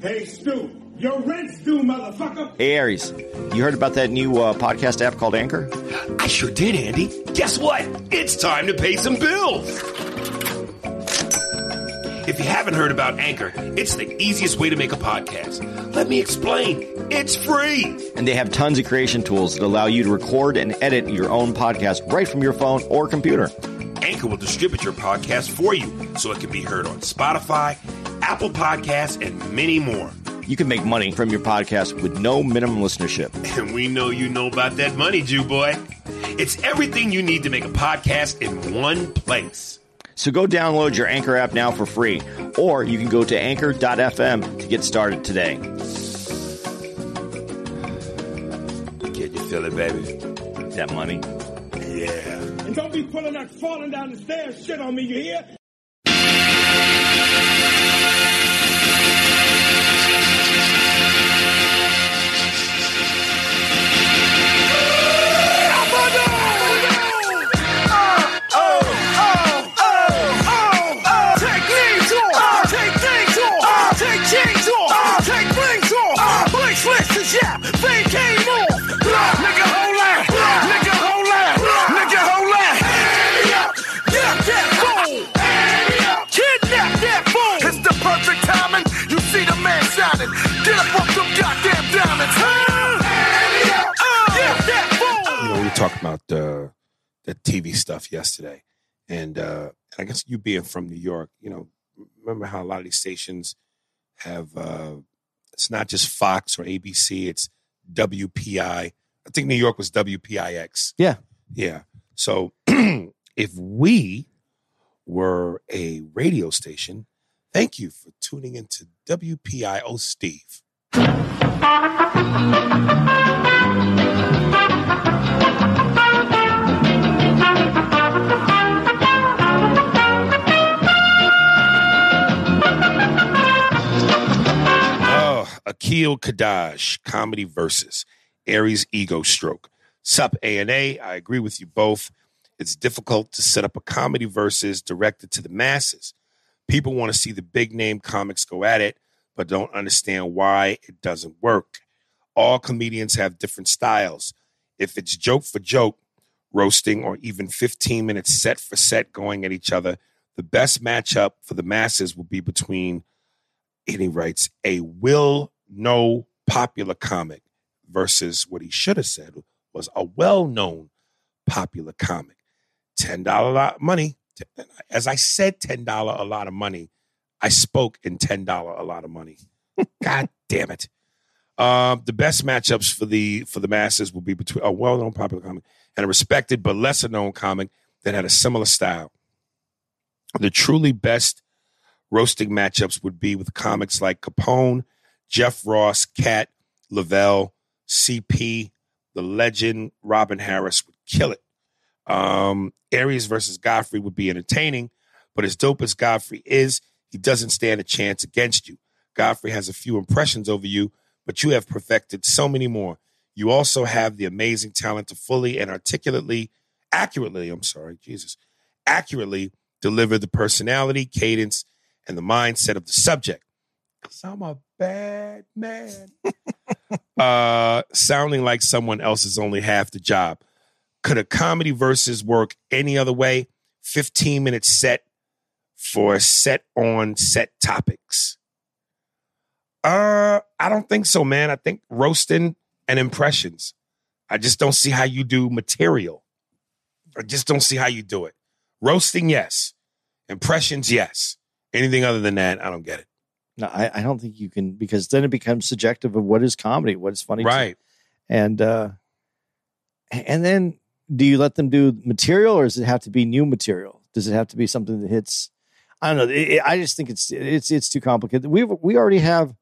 Hey, Stu, your rent's due, motherfucker. Hey, Aries, you heard about that new uh, podcast app called Anchor? I sure did, Andy. Guess what? It's time to pay some bills. If you haven't heard about Anchor, it's the easiest way to make a podcast. Let me explain. It's free. And they have tons of creation tools that allow you to record and edit your own podcast right from your phone or computer. Anchor will distribute your podcast for you so it can be heard on Spotify, Apple Podcasts, and many more. You can make money from your podcast with no minimum listenership. And we know you know about that money, Jew boy. It's everything you need to make a podcast in one place. So go download your Anchor app now for free, or you can go to anchor.fm to get started today. Can you feel it, baby? That money. Yeah. And don't be pulling that falling down the stairs shit on me, you hear? It's You know, we talked about uh, the TV stuff yesterday, and uh, I guess you being from New York, you know, remember how a lot of these stations have uh, it's not just Fox or ABC, it's WPI. I think New York was WPIX. Yeah. Yeah. So if we were a radio station, thank you for tuning into WPIO Steve. Oh, Akil Kadash, comedy versus Aries ego stroke. Sup A and A. I agree with you both. It's difficult to set up a comedy versus directed to the masses. People want to see the big name comics go at it, but don't understand why it doesn't work. All comedians have different styles. If it's joke for joke, roasting, or even 15 minutes set for set going at each other, the best matchup for the masses will be between, and he writes, a will know popular comic versus what he should have said was a well known popular comic. $10 a lot of money. As I said, $10 a lot of money. I spoke in $10 a lot of money. God damn it. Um, the best matchups for the for the masses will be between a well-known popular comic and a respected but lesser known comic that had a similar style. The truly best roasting matchups would be with comics like Capone, Jeff Ross, Katt, Lavelle, CP, the legend Robin Harris would kill it. Um, Aries versus Godfrey would be entertaining, but as dope as Godfrey is, he doesn't stand a chance against you. Godfrey has a few impressions over you, but you have perfected so many more. You also have the amazing talent to fully and articulately, accurately, I'm sorry, Jesus, accurately deliver the personality, cadence, and the mindset of the subject. Because I'm a bad man. uh, sounding like someone else is only half the job. Could a comedy versus work any other way? 15 minute set for set on set topics. Uh, I don't think so, man. I think roasting and impressions. I just don't see how you do material. I just don't see how you do it. Roasting, yes. Impressions, yes. Anything other than that, I don't get it. No, I, I don't think you can because then it becomes subjective of what is comedy, what is funny, to- Right. and uh, and then do you let them do material or does it have to be new material? Does it have to be something that hits? I don't know. It- it- I just think it's it's it's too complicated. We we already have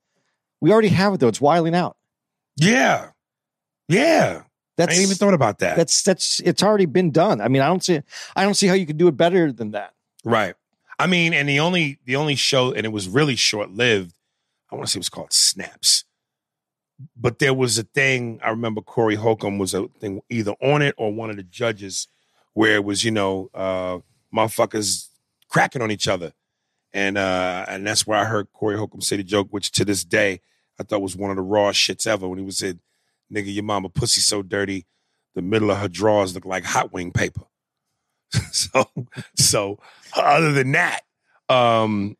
we already have it though. It's Wild 'N Out. Yeah. Yeah. That's I ain't even thought about that. that's that's it's already been done. I mean, I don't see I don't see how you could do it better than that. Right. I mean, and the only the only show, and it was really short lived. I want to say it was called Snaps, but there was a thing. I remember Corey Holcomb was a thing either on it or one of the judges, where it was you know uh, motherfuckers cracking on each other, and uh, and that's where I heard Corey Holcomb say the joke, which to this day I thought was one of the raw shits ever when he was said, "Nigga, your mama pussy so dirty, the middle of her drawers look like hot wing paper." so so other than that um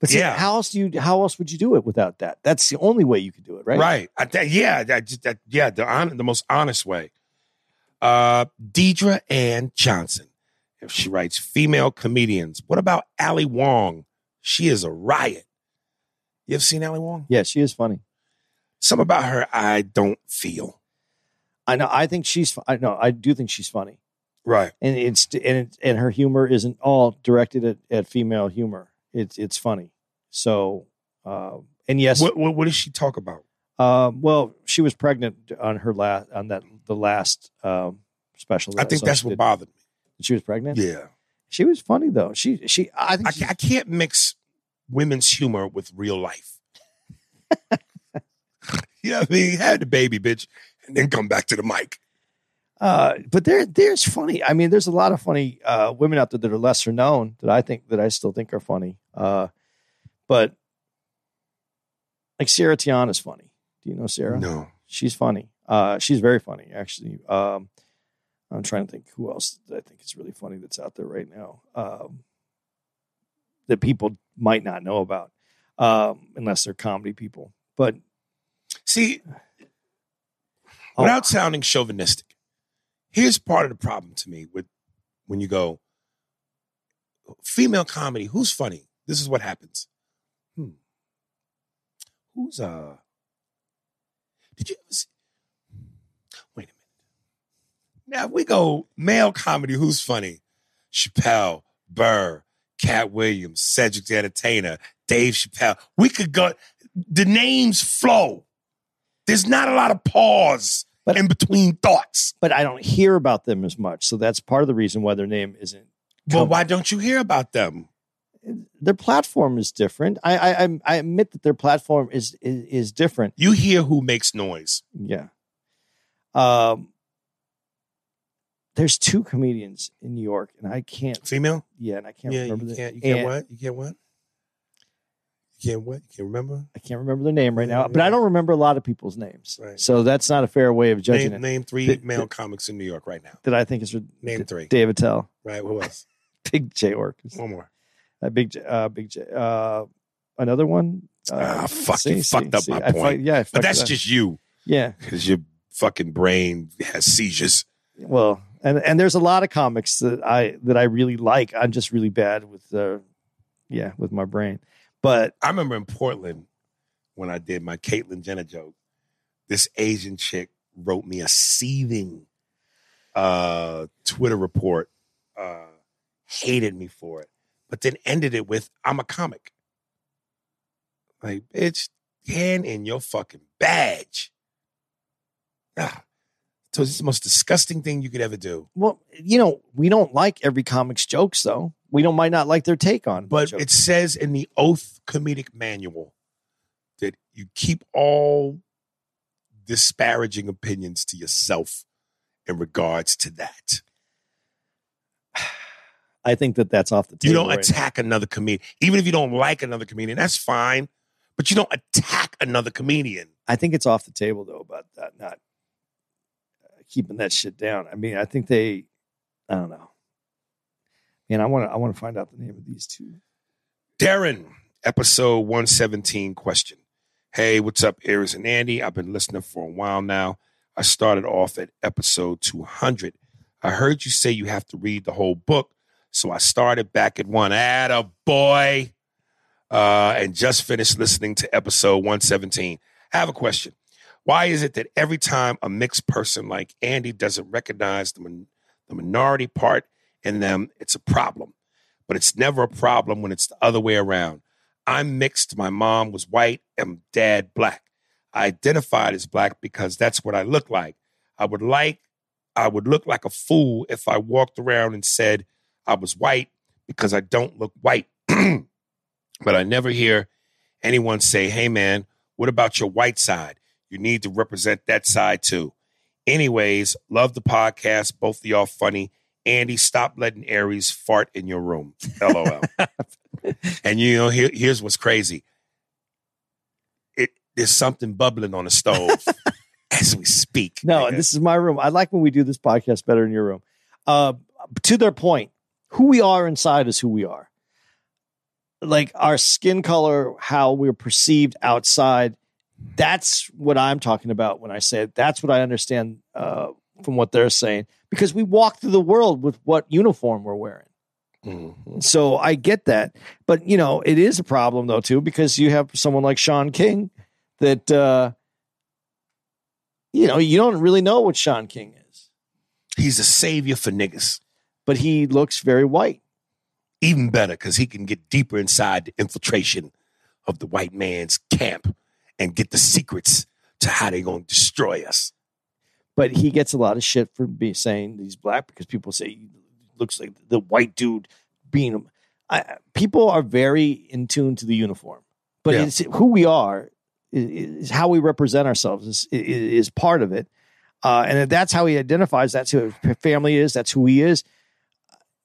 But see, Yeah. how else do you how else would you do it without that? That's the only way you could do it, right? right, I, that, yeah that, that yeah the hon- the most honest way uh deidre ann johnson if she writes female comedians what about ali wong she is a riot you ever seen ali wong Yeah, she is funny. some about her i don't feel I know. I think she's. I know. I do think she's funny, right and it's and it, and her humor isn't all directed at, at female humor. It's it's funny. So, uh, and yes, what, what what does she talk about um, well, she was pregnant on her last on that the last um, special. i think that's what did- bothered me She was pregnant. yeah she was funny though. She she. I think I, I can't mix women's humor with real life. yeah, I mean, had the baby, bitch, and then come back to the mic. Uh, but there, there's funny. I mean, there's a lot of funny uh, women out there that are lesser known that I think that I still think are funny. Uh, but like Sarah Tiana is funny. Do you know Sarah? No, She's funny. Uh, she's very funny, actually. Um, I'm trying to think who else I think is really funny that's out there right now um, that people might not know about um, unless they're comedy people. But see, Oh. without sounding chauvinistic, here's part of the problem to me with when you go female comedy. Who's funny? This is what happens. Hmm. Who's uh? Did you ever see? Wait a minute. Now if we go male comedy. Who's funny? Chappelle, Burr, Katt Williams, Cedric the Entertainer, Dave Chappelle. We could go. The names flow. There's not a lot of pause But- in between thoughts. but I don't hear about them as much, so that's part of the reason why their name isn't Well, why don't you hear about them? their platform is different. I I I admit that their platform is is, is different. You hear who makes noise. Yeah. Um. There's two comedians in New York, and I can't. Female? Yeah, and I can't yeah, remember. you the- can't. You can't and what? You can't what? You can't what? You can't remember? I can't remember their name right now, Yeah, but I don't remember a lot of people's names. Right. So that's not a fair way of judging Name, it. name three male comics in New York right now. That I think is Name D- three. Dave Attell, Right? Who else? Big Jay Oakerson, One more. uh, Big Jay, uh, Big Jay, uh, another one. Uh, Ah, fuck, you fucked up my I fuck- point. yeah, I But that's just you yeah. because your fucking brain has seizures. well and and there's a lot of comics that i that i really like i'm just really bad with uh yeah with my brain but I remember in Portland when I did my Caitlyn Jenner joke, this Asian chick wrote me a seething uh, Twitter report, uh, hated me for it, but then ended it with, I'm a comic. Like, bitch, hand in your fucking badge. Ah. So it's the most disgusting thing you could ever do. well you know we don't like every comic's jokes though we don't might not like their take on But it says in the Oath Comedic Manual that you keep all disparaging opinions to yourself in regards to that. i think that that's off the table. You don't right now. attack another comedian. Even if you don't like another comedian, that's fine. But you don't attack another comedian. i think it's off the table though about that not keeping that shit down i mean i think they i don't know and i want to i want to find out the name of these two Darren, episode 117 question. Hey, what's up, Aries and Andy? I've been listening for a while now. I started off at episode 200. I heard you say you have to read the whole book, so I started back at one. Atta boy. Uh, and just finished listening to episode 117. I have a question. Why is it that every time a mixed person like Andy doesn't recognize the, min- the minority part in them, it's a problem? but it's never a problem when it's the other way around. I'm mixed. My mom was white and dad black. I identified as black because that's what I look like. I would like, I would look like a fool if I walked around and said I was white because I don't look white. but I never hear anyone say, hey man, what about your white side? You need to represent that side too. Anyways, love the podcast. Both of y'all funny. Andy, stop letting Aries fart in your room. LOL. and you know, here, here's what's crazy. It there's something bubbling on the stove as we speak. No, nigga. this is my room. I like when we do this podcast better in your room. Uh, to their point, who we are inside is who we are. Like our skin color, how we're perceived outside. That's what I'm talking about when I say it. That's what I understand uh, from what they're saying because we walk through the world with what uniform we're wearing. Mhm. So I get that. But, you know, it is a problem, though, too, because you have someone like Shaun King that, uh, you know, you don't really know what Shaun King is, He's a savior for niggas. but he looks very white. Even better because he can get deeper inside the infiltration of the white man's camp and get the secrets to how they're going to destroy us. But he gets a lot of shit for being saying he's black because people say he looks like the white dude being. I, people are very in tune to the uniform, but Yeah. it's who we are is, is how we represent ourselves is, is, is part of it, uh, and that's how he identifies. That's who his family is. That's who he is.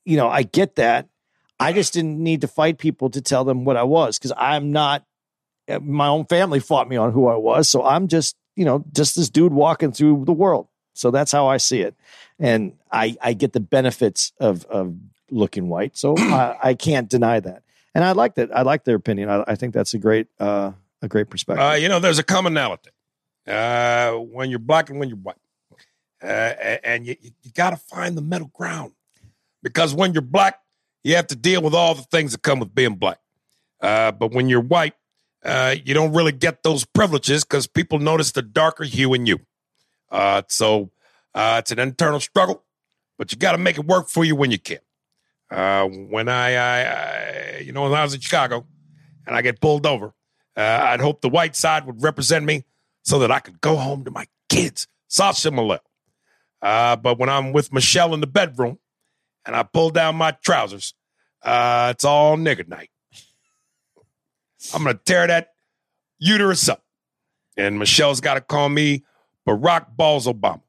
You know, I get that. I just didn't need to fight people to tell them what I was because I'm not. Uh, My own family fought me on who I was, so I'm just you know just this dude walking through the world. So that's how I see it, and I I get the benefits of of looking white. So I, I can't deny that, and I like that. I like their opinion. I, I think that's a great uh, a great perspective. Uh, you know, there's a commonality uh, when you're black and when you're white. Uh, and you, you got to find the middle ground because when you're black, you have to deal with all the things that come with being black. Uh, but when you're white, uh, you don't really get those privileges because people notice the darker hue in you. Uh, so uh, it's an internal struggle, but you got to make it work for you when you can. Uh, when I, I, I, you know, when I was in Chicago and I get pulled over, uh, I'd hope the white side would represent me so that I could go home to my kids. Sasha Malia. Uh, but when I'm with Michelle in the bedroom and I pull down my trousers, it's all nigger night. I'm going to tear that uterus up. And Michelle's got to call me Barack Balls Obama.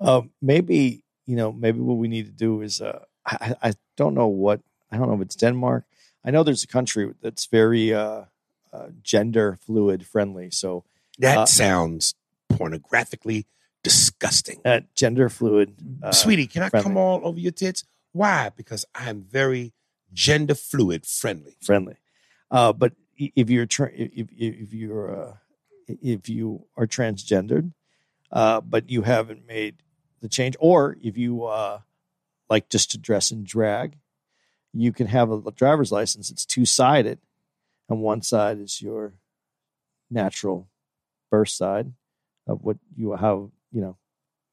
Uh, maybe you know, maybe what we need to do is uh, I, I don't know what I don't know if it's Denmark. I know there's a country that's very uh, uh, gender fluid friendly. So That Uh, sounds pornographically disgusting. uh, gender fluid, Sweetie, can I friendly. come all over your tits? Why? Because I am very gender fluid friendly. friendly. Uh, but if you're tra- if if you're uh, if you are transgendered, uh, but you haven't made the change, or if you uh, like just to dress in drag, you can have a driver's license. It's two sided, and one side is your natural birth side of what you how you know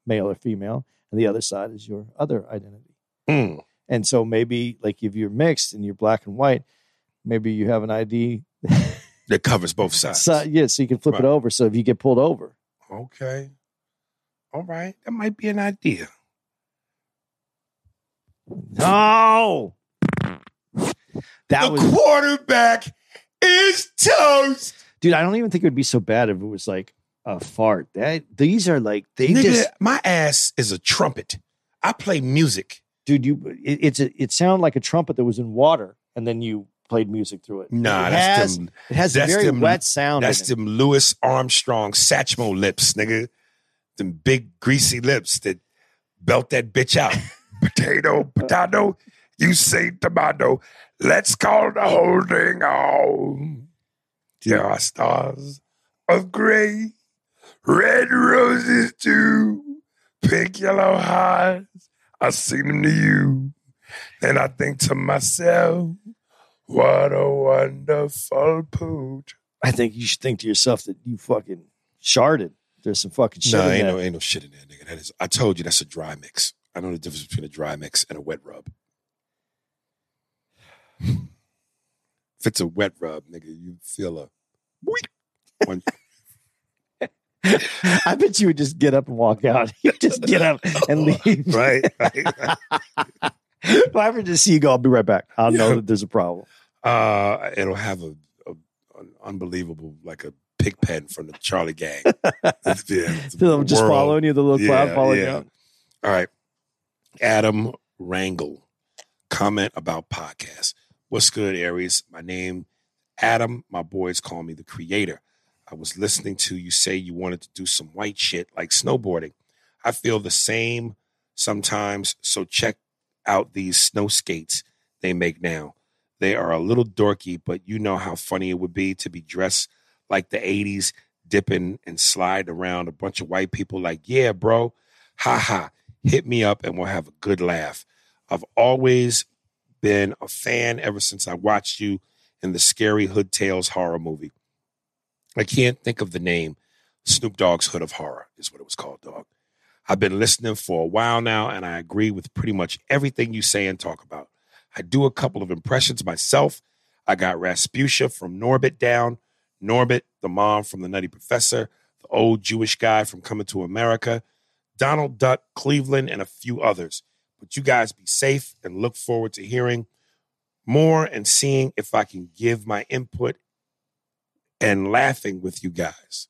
male or female, and the other side is your other identity. Mm. And so maybe like if you're mixed and you're black and white, maybe you have an ID. That covers both sides. So, yeah, so you can flip it over. So if you get pulled over, Okay. All right. That might be an idea. no, that the was quarterback is toast. dude. I don't even think it would be so bad if it was like a fart. That these are like they Nigga, just, my ass is a trumpet. I play music. dude. You it, it's a, it sounded like a trumpet that was in water, and then you played music through it. Nah, it that's has, them. It has a that's very them- wet sound. That's in it. them Louis Armstrong Satchmo lips, nigga. Them big greasy lips that belt that bitch out. potato, potato. You say tomato. Let's call the whole thing on. There are stars of gray, red roses too, pink yellow hearts. I sing them to you, and I think to myself, what a wonderful poot. I think you should think to yourself that you fucking sharded. There's some fucking shit No, in ain't there. no, ain't no shit in there, nigga. That is, I told you that's a dry mix. I know the difference between a dry mix and a wet rub. If it's a wet rub, nigga, you feel a one. I bet you would just get up and walk out. You just get up and leave. right? if I ever just see you go, I'll be right back. I'll know that there's a problem. Uh, it'll have a, a an unbelievable like a pig pen from the Charlie Gang. yeah, They'll just world. following you, the little cloud Yeah, following you. yeah. out. All right. Adam Wrangle, comment about podcast. What's good, Aries? My name, Adam. My boys call me the creator. I was listening to you say you wanted to do some white shit like snowboarding. I feel the same sometimes. So check out these snow skates they make now. They are a little dorky, but you know how funny it would be to be dressed like the 80s, dipping and slide around a bunch of white people like, yeah, bro, ha ha, hit me up and we'll have a good laugh. I've always been a fan ever since I watched you in the Scary Hood Tales horror movie. I can't think of the name. Snoop Dogg's Hood of Horror is what it was called, dog. I've been listening for a while now, and I agree with pretty much everything you say and talk about. I do a couple of impressions myself. I got Rasputia from Norbit down, Norbit, the mom from The Nutty Professor, the old Jewish guy from Coming to America, Donald Duck, Cleveland, and a few others. But you guys be safe and look forward to hearing more and seeing if I can give my input and laughing with you guys.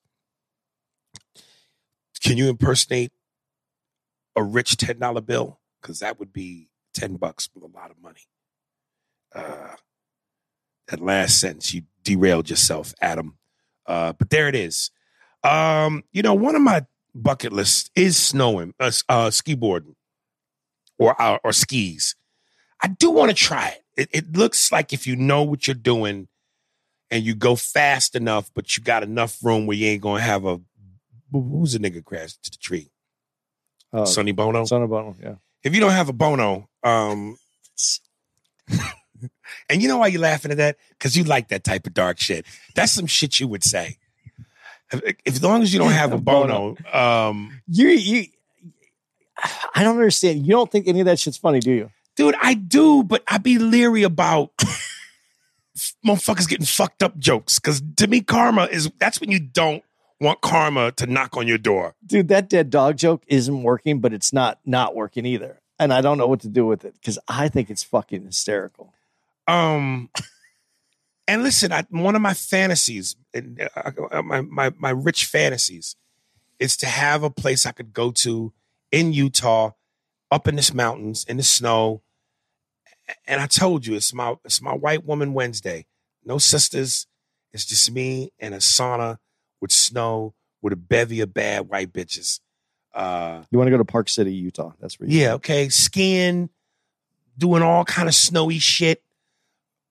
Can you impersonate a rich $10 bill? Because that would be 10 bucks with a lot of money. Uh, that last sentence, you derailed yourself, Adam. Uh, but there it is. Um, you know, one of my bucket lists is snowing, uh, uh, ski boarding, or uh, or skis. I do want to try it. it. It looks like if you know what you're doing and you go fast enough, but you got enough room where you ain't gonna have a who's a nigga crash to the tree? Uh, Sonny Bono. Son of Bono, yeah. if you don't have a Bono, um, and you know why you're laughing at that? Because you like that type of dark shit. That's some shit you would say. If, as long as you don't have a Bono, um, You, you, I don't understand. You don't think any of that shit's funny, do you? dude, I do, but I be leery about motherfuckers getting fucked up jokes. Because to me, karma is that's when you don't want karma to knock on your door. Dude, that dead dog joke isn't working, but it's not not working either. And I don't know what to do with it because I think it's fucking hysterical. Um, and listen, I, one of my fantasies, and, uh, my my my rich fantasies, is to have a place I could go to in Utah, up in this mountains in the snow. And I told you, it's my it's my white woman Wednesday. No sisters. It's just me and a sauna with snow with a bevy of bad white bitches. Uh, You want to go to Park City, Utah? That's where. You yeah, okay. Skiing, doing all kind of snowy shit,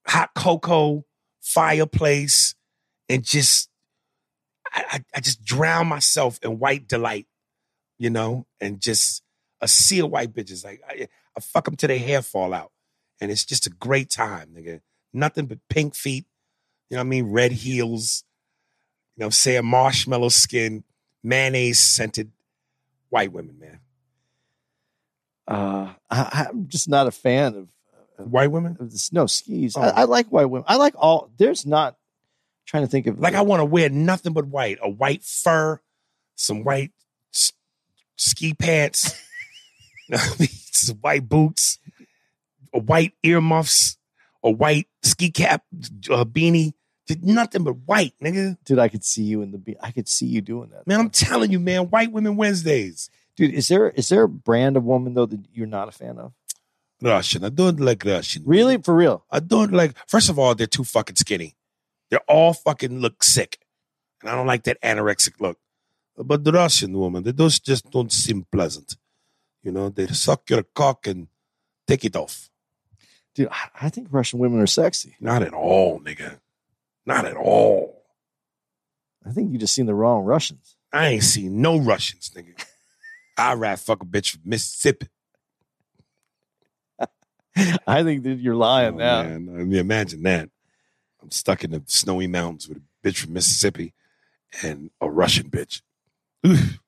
hot cocoa, fireplace, and just I, I, just drown myself in white delight, you know, and just a sea of white bitches. Like I, I fuck them till their hair fall out, and it's just a great time, nigga. Nothing but pink feet, you know what I mean? Red heels, you know, say a marshmallow skin, mayonnaise scented white women, man. Uh, I, I'm just not a fan of, Uh, white women. Uh, no, skis. Oh. I, I oh. like white women. I like all. There's not trying to think of Like I want to wear nothing but white, a white fur, some white s- ski pants, some white boots, a white earmuffs, a white ski cap, a beanie. Just nothing but white, nigga. dude. I could see you in the. Be- I could see you doing that. Man, I'm telling you, man, white women Wednesdays. dude. Is there is there a brand of woman though that you're not a fan of? Russian. I don't like Russian. Really, for real? I don't like. First of all, they're too fucking skinny. They're all fucking look sick, and I don't like that anorexic look. But the Russian woman, they those just don't seem pleasant. You know, they suck your cock and take it off. Dude, I, think Russian women are sexy. Not at all, nigga. Not at all. I think you just seen the wrong Russians. I ain't seen no Russians, nigga. I ride fuck a bitch from Mississippi. I think that you're lying Oh, now. man. I mean, imagine that. I'm stuck in the snowy mountains with a bitch from Mississippi and a Russian bitch. Oof.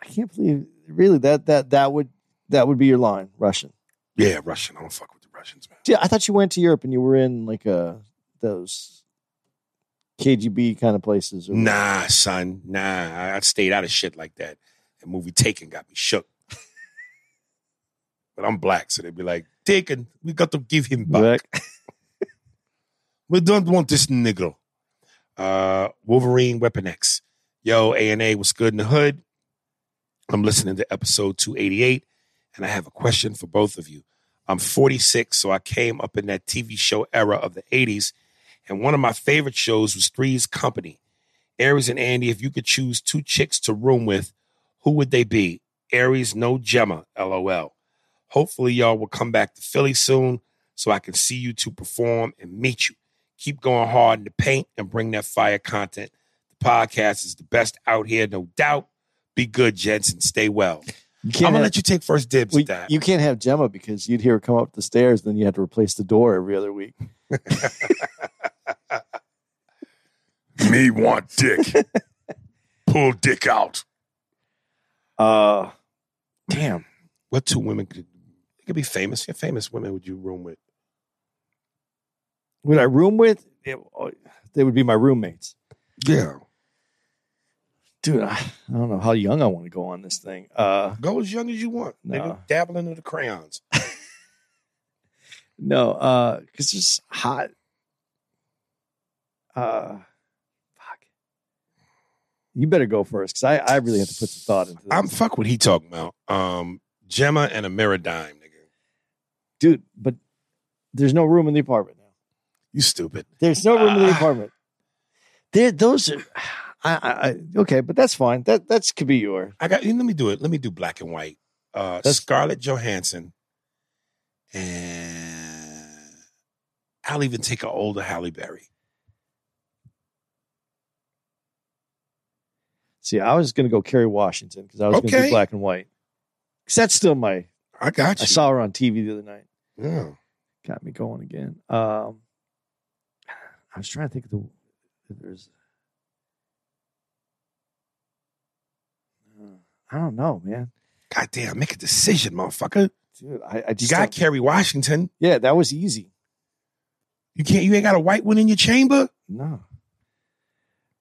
I can't believe really that that that would that would be your line, Russian. Yeah, Russian. I don't fuck with the Russians, man. Yeah, I thought you went to Europe and you were in like uh those KGB kind of places. Or Nah, son. Nah. I, I stayed out of shit like that. That movie Taken got me shook. But I'm black, so they'd be like, Taken, we got to give him back. Back. We don't want this nigga. Uh, Wolverine Weapon X. Yo, A&A was good in the hood. I'm listening to episode 288, and I have a question for both of you. I'm 46, so I came up in that TV show era of the 80s, and one of my favorite shows was Three's Company. Aries and Andy, if you could choose two chicks to room with, who would they be? Aries, no Gemma, lol. Hopefully, y'all will come back to Philly soon so I can see you to perform and meet you. Keep going hard in the paint and bring that fire content. The podcast is the best out here, no doubt. Be good, gents, and stay well. I'm gonna have, let you take first dibs well, at that. you can't have Gemma because you'd hear her come up the stairs, then you have to replace the door every other week. Me want dick. Pull dick out. Uh damn. What two women could it could be famous? Yeah, famous women would you room with? Would I room with? It, they would be my roommates. Yeah. Dude, I, I don't know how young I want to go on this thing. Uh Go as young as you want. No. Nigga, dabble into the crayons. no, uh, because it's hot. Uh fuck. You better go first because I, I really have to put some thought into this. I'm fuck what he talking about. Um, Gemma and a Miradime, nigga. Dude, but there's no room in the apartment now. You stupid. There's no room in the Ah. apartment. There, those are. I, I, okay, but that's fine. That that's could be your. I got let me do it. Let me do black and white. Uh That's- Scarlett Johansson. And I'll even take an older Halle Berry. See, I was going to go Kerry Washington because I was going to do black and white. Because that's still my. I got you. I saw her on TV the other night. Yeah. Got me going again. Um, I was trying to think of the. There's. Uh, I don't know, man. God damn, make a decision, motherfucker. Dude, I, I You just got Kerry Washington. yeah, that was easy. You can't you ain't got a white one in your chamber? No.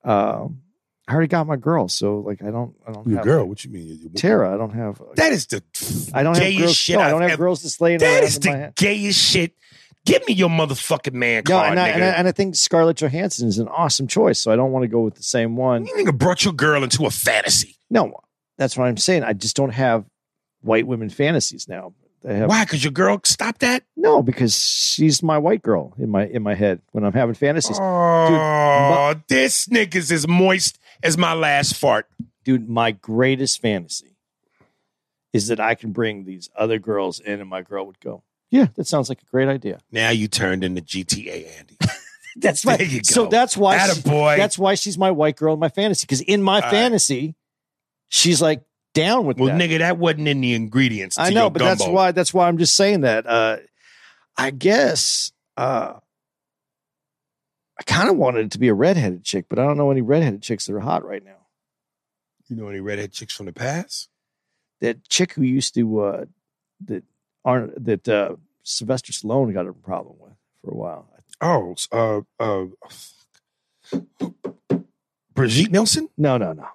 Um, I already got my girl, so like I don't, I don't Your have girl, what you mean? Tara. I don't have. That is the I don't have girls. shit no, I don't have ever- girls just laying That is my the gayest shit. Give me your motherfucking man No, card, and I, nigga. and, I, and I think Scarlett Johansson is an awesome choice, so I don't want to go with the same one. you nigga brought your girl into a fantasy. No, that's what I'm saying. I just don't have white women fantasies now. Have Why? Because your girl stop that? no because she's my white girl in my in my head when I'm having fantasies. Oh, this nigga's as moist as my last fart. Dude, my greatest fantasy is that I can bring these other girls in, and my girl would go, "Yeah, that sounds like a great idea." Now you turned into GTA Andy. That's There you so that's why she- Attaboy. that's why she's my white girl in my fantasy because in my right. fantasy, she's like down with Well, that. nigga, that wasn't in the ingredients. To I know, but that's why that's why I'm just saying that. Uh, I guess uh, I kind of wanted it to be a redheaded chick, but I don't know any redheaded chicks that are hot right now. You know any redhead chicks from the past? That chick who used to uh, that aren't that uh, Sylvester Stallone got a problem with for a while. Oh, uh, uh, Brigitte Nielsen? No, no, no,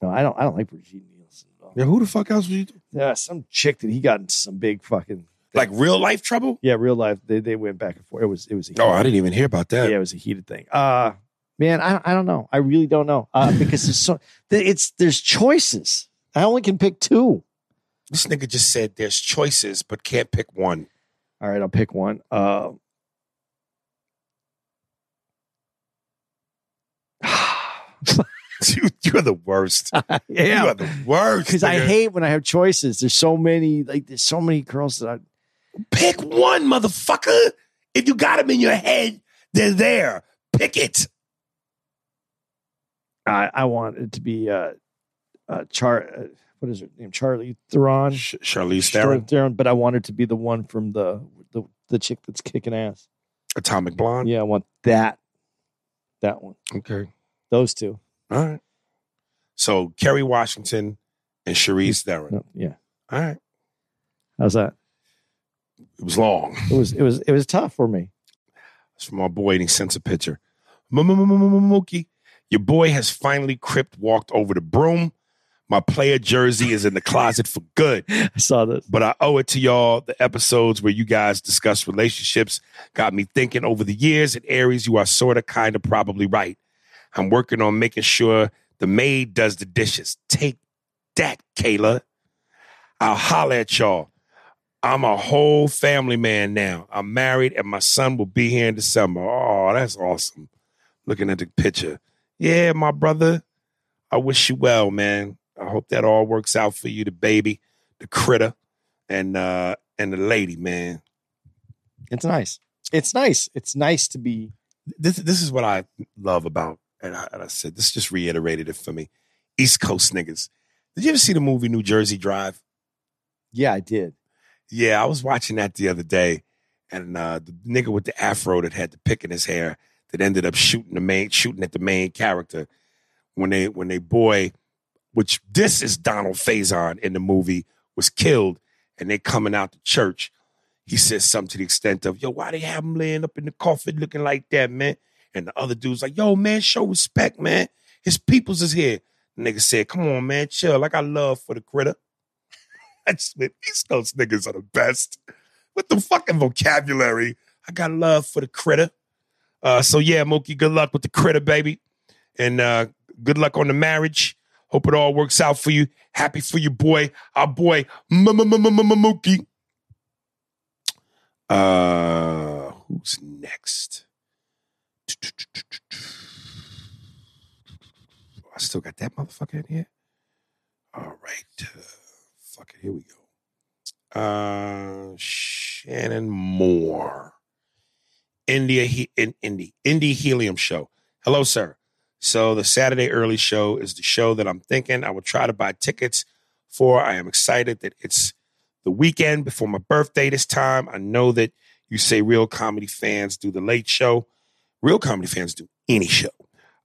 no. I don't. I don't like Brigitte Nielsen at all. Yeah, who the fuck else was you? Yeah, some chick that he got into some big fucking Like real life trouble? yeah, real life. They they went back and forth. It was it was a Oh, I didn't even hear about that. yeah, it was a heated thing. Uh man, I I don't know. I really don't know. Uh because there's so it's there's choices. I only can pick two. This nigga just said there's choices, but can't pick one. All right, I'll pick one. Uh you, you're the worst. You yeah. are the worst. Because I hate when I have choices. There's so many, like there's so many girls that I Pick one, motherfucker. If you got them in your head, they're there. Pick it. I, I want it to be uh uh Char uh, what is her name? Charlie Theron. Sh- Charlize Theron, Theron, but I want it to be the one from the the, the chick that's kicking ass. Atomic Blonde. Yeah, I want that. That one. Okay. Those two. All right. So Kerry Washington and Charlize Theron. No, yeah. All right. How's that? It was long. It was it was it was tough for me. It's from my boy, and he sends a picture. Mookie, your boy has finally cripped walked over the broom. My player jersey is in the closet for good. I saw this. but I owe it to y'all. The episodes where you guys discuss relationships got me thinking over the years. And Aries, you are sort of, kind of, probably right. I'm working on making sure the maid does the dishes. Take that, Kayla. I'll holler at y'all. I'm a whole family man now. I'm married and my son will be here in December. Oh, that's awesome. Looking at the picture. Yeah, my brother. I wish you well, man. I hope that all works out for you, the baby, the critter, and uh and the lady, man. It's nice. It's nice. It's nice to be. This this is what I love about, and I, and I said this just reiterated it for me. East Coast niggas. Did you ever see the movie New Jersey Drive? Yeah, I did. Yeah, I was watching that the other day, and uh, the nigga with the afro that had the pick in his hair that ended up shooting the main shooting at the main character when they when they boy, which this is Donald Faison in the movie, was killed, and they coming out to church. He says something to the extent of, "Yo, why they have him laying up in the coffin looking like that, man?" And the other dude's like, "Yo, man, show respect, man. His peoples is here." The nigga said, "Come on, man, chill. Like I got love for the critter." Just East Coast niggas are the best. With the fucking vocabulary, I got love for the critter. Uh, so yeah, Mookie, good luck with the critter, baby, and uh, good luck on the marriage. Hope it all works out for you. Happy for your boy, our boy Mookie. Uh, who's next? I still got that motherfucker in here. All right. Fuck it. Here we go. Uh, Shannon Moore. India, he, in, Indie, Indie Helium Show. Hello, sir. So the Saturday early show is the show that I'm thinking I will try to buy tickets for. I am excited that it's the weekend before my birthday this time. I know that you say real comedy fans do the late show. Real comedy fans do any show.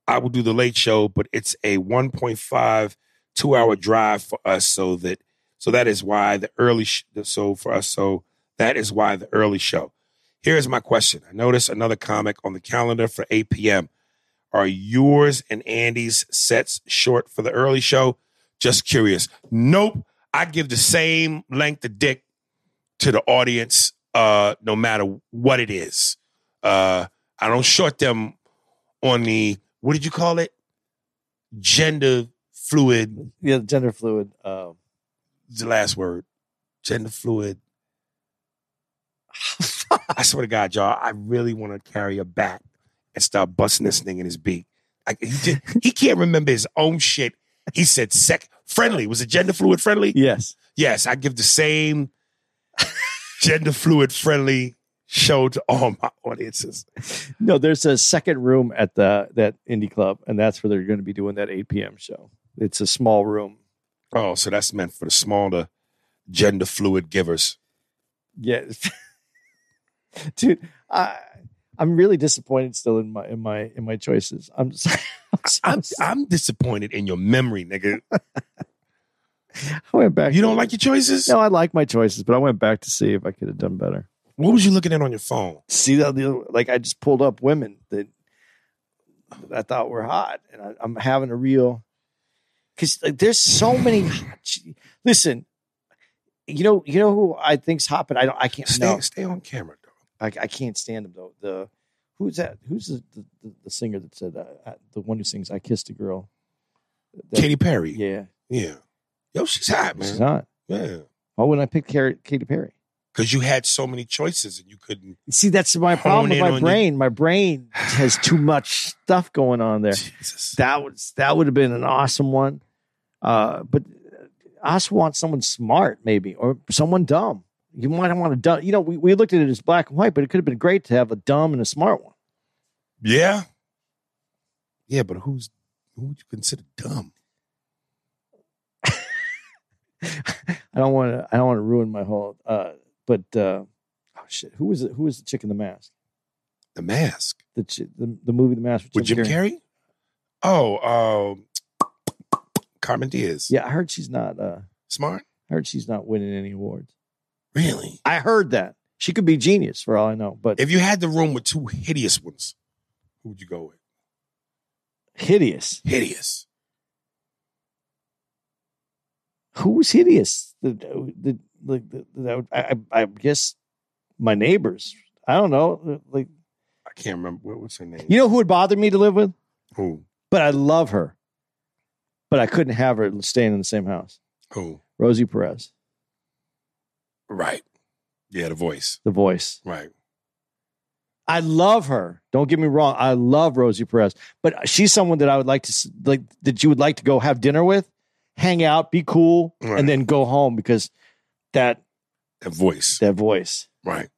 I will do the late show, but it's a 1.5 two hour drive for us. So that so that is why the early sh- so for us. So that is why the early show. Here's my question. I noticed another comic on the calendar for 8 p.m. Are yours and Andy's sets short for the early show? Just curious. Nope. I give the same length of dick to the audience, uh, no matter what it is. Uh, I don't short them on the what did you call it? Gender fluid. Yeah, gender fluid. Um, The last word. Gender fluid. I swear to God, y'all, I really want to carry a bat and start busting this thing in his beak. I, he, he can't remember his own shit. He said sec friendly. Was it gender fluid friendly? yes. Yes, I give the same gender fluid friendly show to all my audiences. No, there's a second room at the that indie club, and that's where they're going to be doing that 8 p.m. show. It's a small room. Oh, so that's meant for the smaller gender fluid givers. Yes. dude, I I'm really disappointed still in my in my in my choices. I'm sorry. I'm, so- I'm I'm disappointed in your memory, nigga. I went back. You don't like your choices? No, I like my choices, but I went back to see if I could have done better. What was you looking at on your phone? See that the like I just pulled up women that I thought were hot, and I, I'm having a real because like, there's so many. Listen, you know, you know who I think's hot, but I don't. I can't. Stay No, stay on camera, though. I, I can't stand him though. The who's that? Who's the the, the, singer that said uh, uh, the one who sings "I Kissed a Girl"? That- Katy Perry. Yeah, Yeah. Yo, she's hot, man. she's hot. Yeah. Why wouldn't I pick Car- Katy Perry? Because you had so many choices and you couldn't. See, that's my problem with my brain. My brain has too much stuff going on there. Jesus. That was that would have been an awesome one. Uh, but I also want someone smart, maybe, or someone dumb. You might want a dumb. You know, we, we looked at it as black and white, but it could have been great to have a dumb and a smart one. Yeah. Yeah, but who's who would you consider dumb? I don't want to. I don't want to ruin my whole. Uh, but uh, oh shit, who was it? Who was the chick in the mask? The mask. The the, the movie The Mask With Jim Carrey? Oh, um Carmen Diaz. Yeah, I heard she's not. Uh, Smart? I heard she's not winning any awards. Really? I heard that. She could be genius for all I know, but If you had the room with two hideous ones, who would you go with? hideous. Hideous. Who's hideous? The the like the, the, I, I I guess my neighbors. I don't know. Like I can't remember what, what's her name. you know who would bother me to live with? Who? But I love her. But I couldn't have her staying in the same house. Who? Rosie Perez, Right. Yeah, the voice. the voice. Right. I love her. Don't get me wrong. I love Rosie Perez, but she's someone that I would like to like that you would like to go have dinner with, hang out, be cool, Right. and then go home because that That voice. that voice. Right.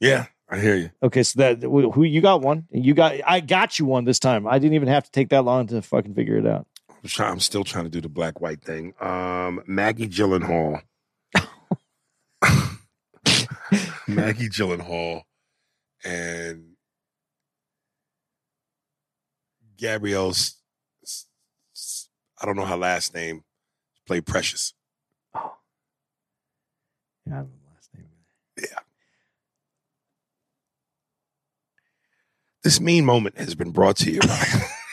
Yeah, I hear you. Okay, so that who who- you got one? You got I got you one this time. I didn't even have to take that long to fucking figure it out. I'm, trying, I'm still trying to do the black white thing. Um, Maggie Gyllenhaal. Maggie Gyllenhaal and Gabrielle's. I don't know her last name. Played Precious. Oh, yeah, I don't know last name. Yeah. This mean moment has been brought to you by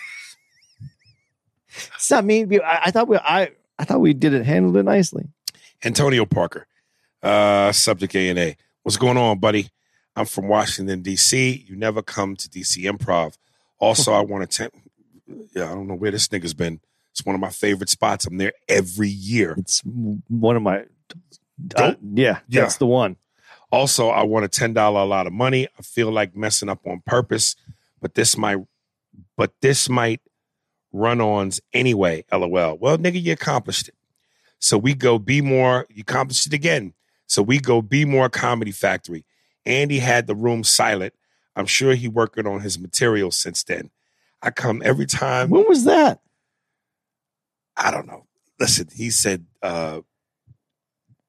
It's not me. I, I thought we I I thought we did it handled it nicely. Antonio Parker, uh, subject A and A. What's going on, buddy? I'm from Washington D.C. You never come to D.C. Improv. Also, I want to. yeah, I don't know where this nigga's been. It's one of my favorite spots. I'm there every year. It's one of my. Uh, yeah, Yeah. that's the one. Also, I want a ten dollar a lot of money. I feel like messing up on purpose, but this might, but this might run ons anyway. LOL. Well, nigga, you accomplished it. So we go be more. You accomplished it again. So we go be more comedy factory. Andy had the room silent. I'm sure he working on his material since then. I come every time. When was that? I don't know. Listen, he said uh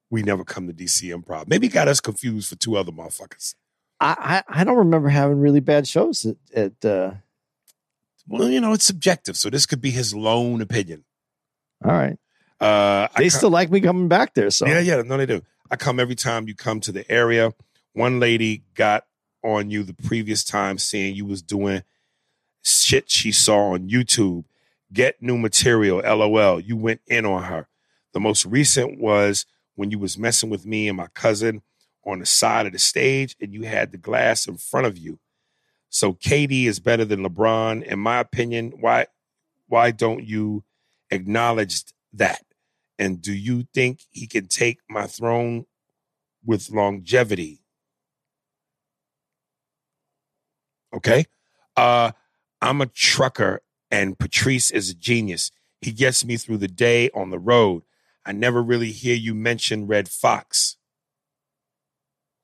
we never come to DC Improv. Maybe he got us confused for two other motherfuckers. I I, I don't remember having really bad shows at, at uh, Well, you know, it's subjective, so this could be his lone opinion. all right. Uh, They co- still like me coming back there. So yeah, yeah, no, they do. I come every time you come to the area. One lady got on you the previous time saying you was doing shit she saw on YouTube. Get new material, lol. You went in on her. The most recent was when you was messing with me and my cousin on the side of the stage and you had the glass in front of you. So KD is better than LeBron, in my opinion. Why why don't you acknowledge that? And do you think he can take my throne with longevity? Okay. Uh, I'm a trucker and Patrice is a genius. He gets me through the day on the road. I never really hear you mention Redd Foxx.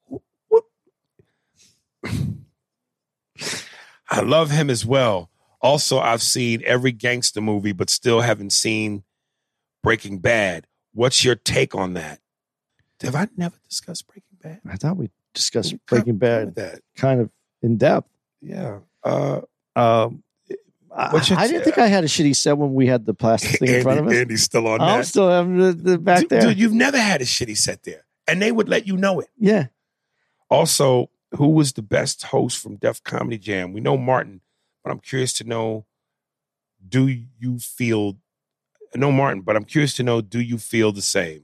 What? I love him as well. Also, I've seen every gangster movie, but still haven't seen Breaking Bad. What's your take on that? Have I never discussed Breaking Bad? I thought we discussed We Breaking Bad That. kind of in depth. Yeah. Uh, Um, I, I didn't think I had a shitty set when we had the plastic thing in front of us. Andy's still on I'm that. still having the, the back dude, there. dude, you've never had a shitty set there, and they would let you know it. yeah. Also, who was the best host from Def Comedy Jam? We know Martin, but I'm curious to know: Do you feel? No, Martin, but I'm curious to know: Do you feel the same?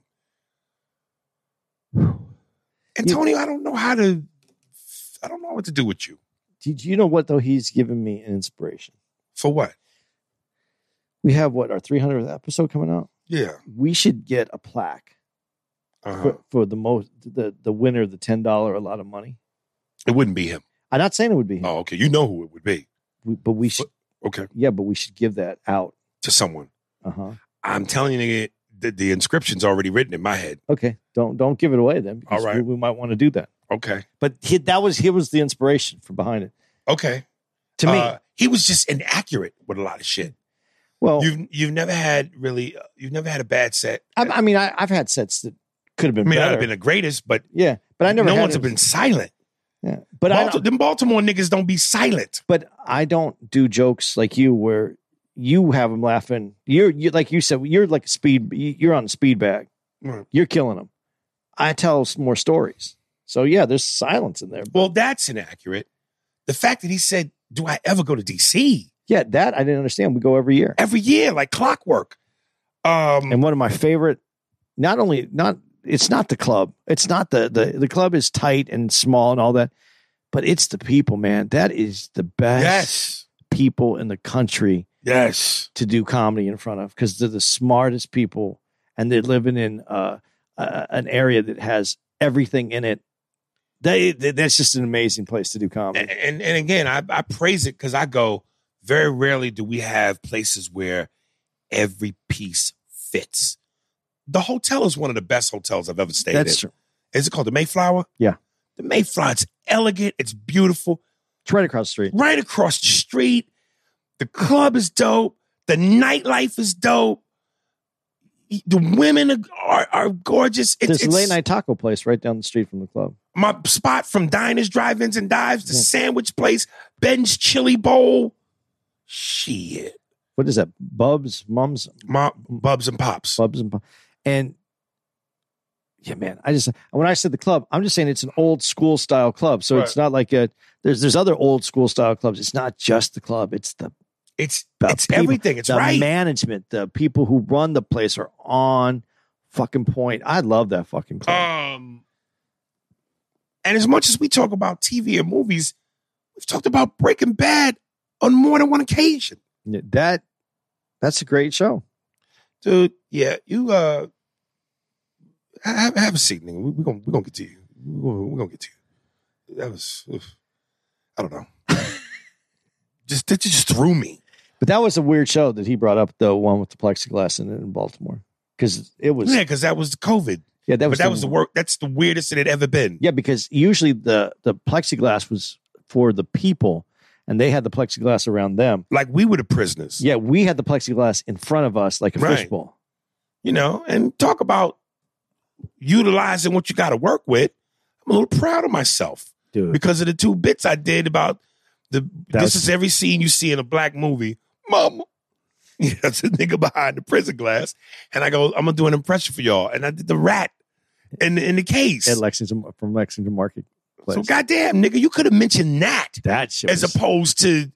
Antonio, I don't know how to. I don't know what to do with you. Did you know what though? He's given me an inspiration. For what? We have what our 300th episode coming out. Yeah. We should get a plaque Uh-huh. for, for the most the the winner of the ten dollar a lot of money. It wouldn't be him. I'm not saying it would be him, Oh, okay. You know who it would be. we, but we should. Okay. Yeah, but we should give that out. To someone. Uh huh. I'm telling you, nigga, the, the inscription's already written in my head. Okay, don't don't give it away then. Because All right. we, we might want to do that. Okay. But he, that was he was the inspiration for behind it Okay. to me. Uh, he was just inaccurate with a lot of shit. well, You've you've never had really you've never had a bad set. I, I mean, I, I've had sets that could have been. I mean, better. have been the greatest, but yeah, but I never. no one's it. been silent. Yeah, but I Baltimore, them Baltimore niggas don't be silent. but I don't do jokes like you where you have them laughing. You're you like you said you're like a speed. you- You're on a speed bag. Right. You're killing them. I tell more stories. So yeah, there's silence in there. Well, that's inaccurate. The fact that he said, "Do I ever go to DC?" Yeah, that I didn't understand. We go every year. Every year, like clockwork. Um, and one of my favorite not only not it's not the club it's not the the the club is tight and small and all that but it's the people man that is the best yes, people in the country yes. to do comedy in front of because they're the smartest people and they're living in uh, uh, an area that has everything in it they, they- that's just an amazing place to do And comedy and, and again, I, I praise it because I go. Very rarely do we have places where every piece fits. The hotel is one of the best hotels I've ever stayed that's in. true Is it called the Mayflower? Yeah. The Mayflower. It's elegant. It's beautiful. it's right across the street Right across the street. The club is dope. The nightlife is dope. The women are, are, gorgeous. It's, it's late night taco place right down the street from the club my spot from diners, drive-ins, and dives. The sandwich place, Ben's Chili Bowl. Shit, what is that bubs mums my Bubs and Pops. Bubs and Pu- and yeah, man. I just when I said the club, I'm just saying it's an old school style club. So it's not like a there's there's other old school style clubs. It's not just the club. It's the It's it's people- everything. It's the right. management, the people who run the place are on fucking point. I love that fucking club. Um, and as much as we talk about TV and movies, we've talked about Breaking Bad on more than one occasion, Yeah, that that's a great show. dude. Yeah, you uh, have, have a seat, nigga. We're we gonna we gonna get to you. We're gonna, we gonna get to you. That was, oof. I don't know. just that just threw me. But that was a weird show that he brought up, the one with the plexiglass in it in Baltimore, because it was Yeah, because that was the COVID. yeah that was. But that was the work. That's the weirdest it had ever been. Yeah, because usually the the plexiglass was for the people, and they had the plexiglass around them. Like we were the prisoners. Yeah, we had the plexiglass in front of us like a Right. fishbowl. you know, and talk about utilizing what you got to work with. I'm a little proud of myself Dude, because of the two bits I did about the. That this was- is every scene you see in a black movie, Mama. Yeah, that's a nigga behind the prison glass, and I go, I'm gonna do an impression for y'all, and I did the rat in in the case. at Lexington from Lexington Market. so goddamn, nigga, you could have mentioned that that shit as was- opposed to,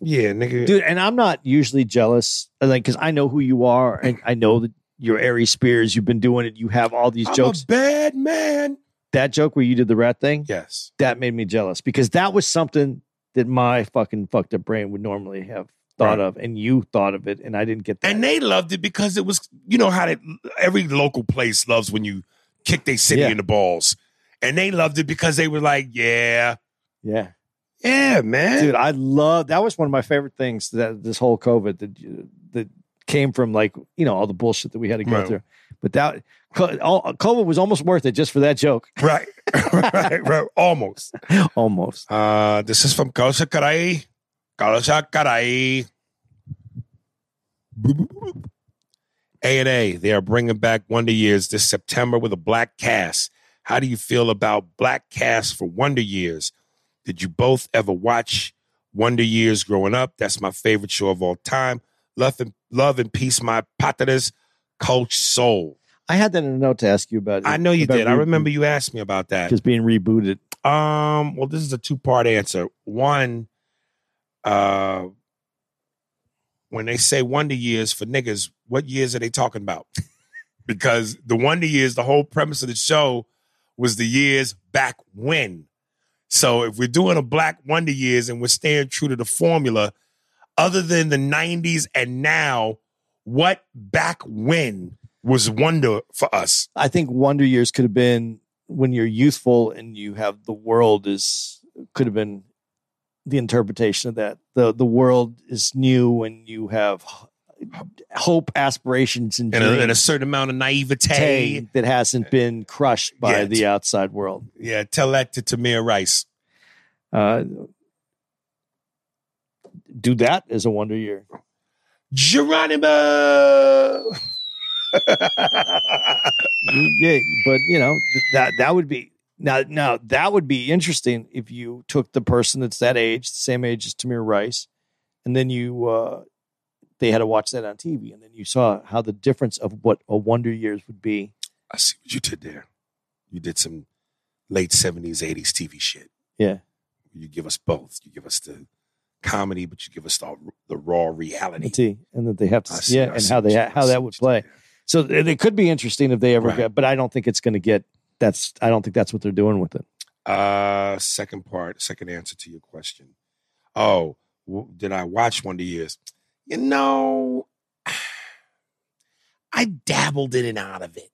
yeah, nigga. dude. And I'm not usually jealous, like because I know who you are, and I know that you're Ari Spears. You've been doing it. You have all these I'm jokes. a bad man. that joke where you did the rat thing, Yes. that made me jealous because that was something that my fucking fucked up brain would normally have thought Right. of, and you thought of it, and I didn't get that. And they loved it because it was, you know how that every local place loves when you kick their city Yeah. in the balls. And they loved it because they were like, yeah, yeah. yeah, man. dude i love that was one of my favorite things that this whole covid that that came from like you know all the bullshit that we had to go Right. through but that all- covid was almost worth it just for that joke Right, right, right. Almost. almost Uh, this is from Kausa Karai. Kausa Karai. A and A, they are bringing back Wonder Years this September with a black cast. How do you feel about black cast for Wonder Years? Did you both ever watch Wonder Years growing up? That's my favorite show of all time. Love and love and peace, my partners, Coach Soul. i had that in a note to ask you about I know you did. I remember you asked me about that. just being rebooted Um, well, this is a two part answer. One, uh, when they say Wonder Years for niggas, what years are they talking about? because the Wonder Years, the whole premise of the show was the years back when. So if we're doing a Black Wonder Years and we're staying true to the formula, other than the 90s and now, what back when was wonder for us? i think wonder years could have been when you're youthful and you have the world is could have been the interpretation of that the the world is new and you have hope aspirations and And a, and a certain amount of naivete. That hasn't been crushed by Yet. the outside world. Yeah, tell that to Tamir Rice. Uh, do that as a wonder year. Geronimo. yeah, but you know that that would be now now that would be interesting if you took the person that's that age, the same age as Tamir Rice, and then you uh, they had to watch that on TV, and then you saw how the difference of what a wonder years would be. I see what you did there. You did some late seventies, eighties TV shit. Yeah. You give us both. You give us the comedy, but you give us the, the raw reality. And that they have to, see- yeah, and how they how that would play. So it it could be interesting if they ever Right. get, but I don't think it's going to get. That's I don't think that's what they're doing with it. Uh, second part, second answer to your question. Oh, w- did I watch Wonder Years? You know, I dabbled in and out of it.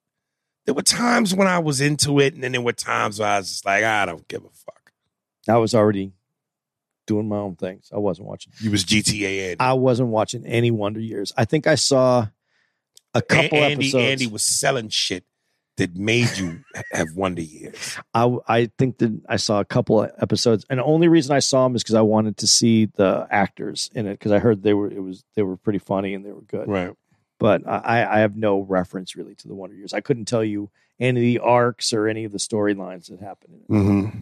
There were times when I was into it, and then there were times where I was just like, I don't give a fuck. I was already doing my own things. I wasn't watching. You was GTA. I wasn't watching any Wonder Years. I think I saw a couple Andy, episodes. Andy was selling shit that made you have Wonder Years. I I think that I saw a couple of episodes, and the only reason I saw them is because I wanted to see the actors in it because I heard they were it was they were pretty funny and they were good. Right. But I I have no reference really to the Wonder Years. I couldn't tell you any of the arcs or any of the storylines that happened. In it. Mm-hmm.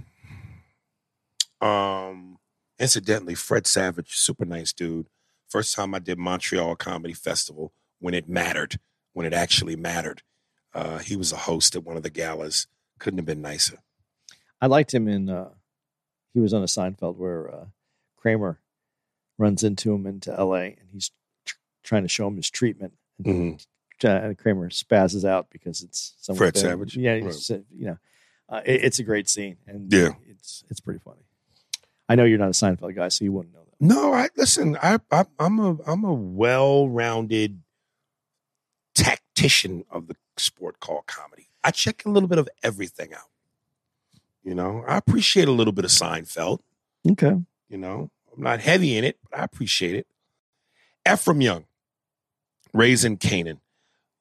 Um, incidentally, Fred Savage, super nice dude. First time I did Montreal Comedy Festival when it mattered, when it actually mattered. Uh, he was a host at one of the galas. Couldn't have been nicer. I liked him in. Uh, he was on a Seinfeld where uh, Kramer runs into him into L.A. and he's tr- trying to show him his treatment. And Mhm. uh, Kramer spazzes out because it's Fred that- Savage? Yeah, Right. he's, you know, uh, it- it's a great scene, and Yeah. it's it's pretty funny. I know you're not a Seinfeld guy, so you wouldn't know that. No, I listen. I, I I'm a I'm a well-rounded tactician of the sport called comedy. I check a little bit of everything out. You know, I appreciate a little bit of Seinfeld. Okay, You know, I'm not heavy in it, but I appreciate it. Ephraim Young, raising Kanan.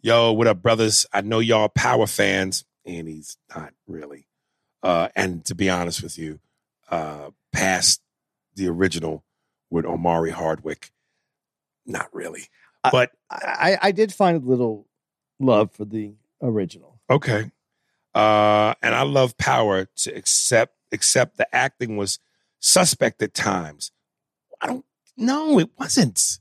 Yo, what up, brothers? I know y'all power fans, and he's not really. Uh, and to be honest with you, uh, past the original with Omari Hardwick, not really. But I, I did find a little love for the original. okay. Uh, and I love power to accept accept the acting was suspect at times. I don't know, it wasn't.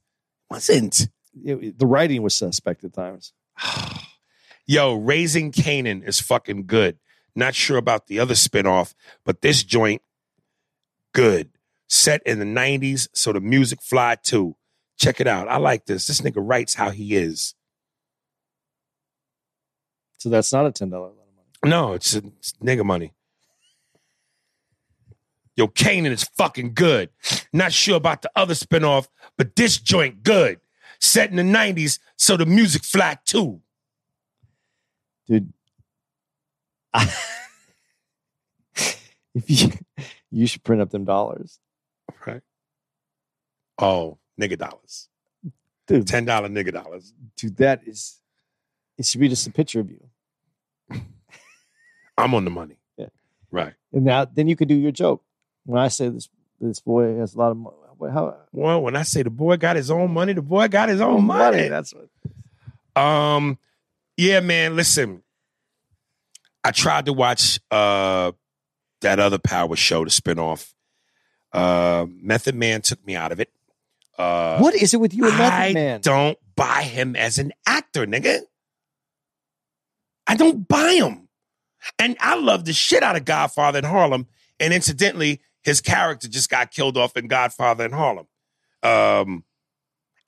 Wasn't. It- the writing was suspect at times. Yo, Raising Kanan is fucking good. Not sure about the other spinoff, but this joint, good. Set in the 90s, so the music fly too. Check it out. I like this. This nigga writes how he is. So that's not a ten dollar lot of money. No, it's, it's nigga money. Yo, Kanan is fucking good. Not sure about the other spinoff, but this joint good. Set in the 90s, so the music fly too. dude. if you you should print up them dollars, Right. Oh, nigga dollars. dude. $10 nigga dollars. Dude, that is. It should be just a picture of you, I'm on the money. Yeah. Right. and now then you could do your joke. When I say this, this boy has a lot of money. How Well, when I say the boy got his own money, the boy got his own money. That's what. Um, yeah, man. Listen, I tried to watch uh that other Power show, the spinoff. Uh, Method Man took me out of it. Uh, What is it with you and Method I Man? don't buy him as an actor, nigga. I don't buy him. And I love the shit out of Godfather in Harlem. And incidentally, his character just got killed off in Godfather in Harlem. Um,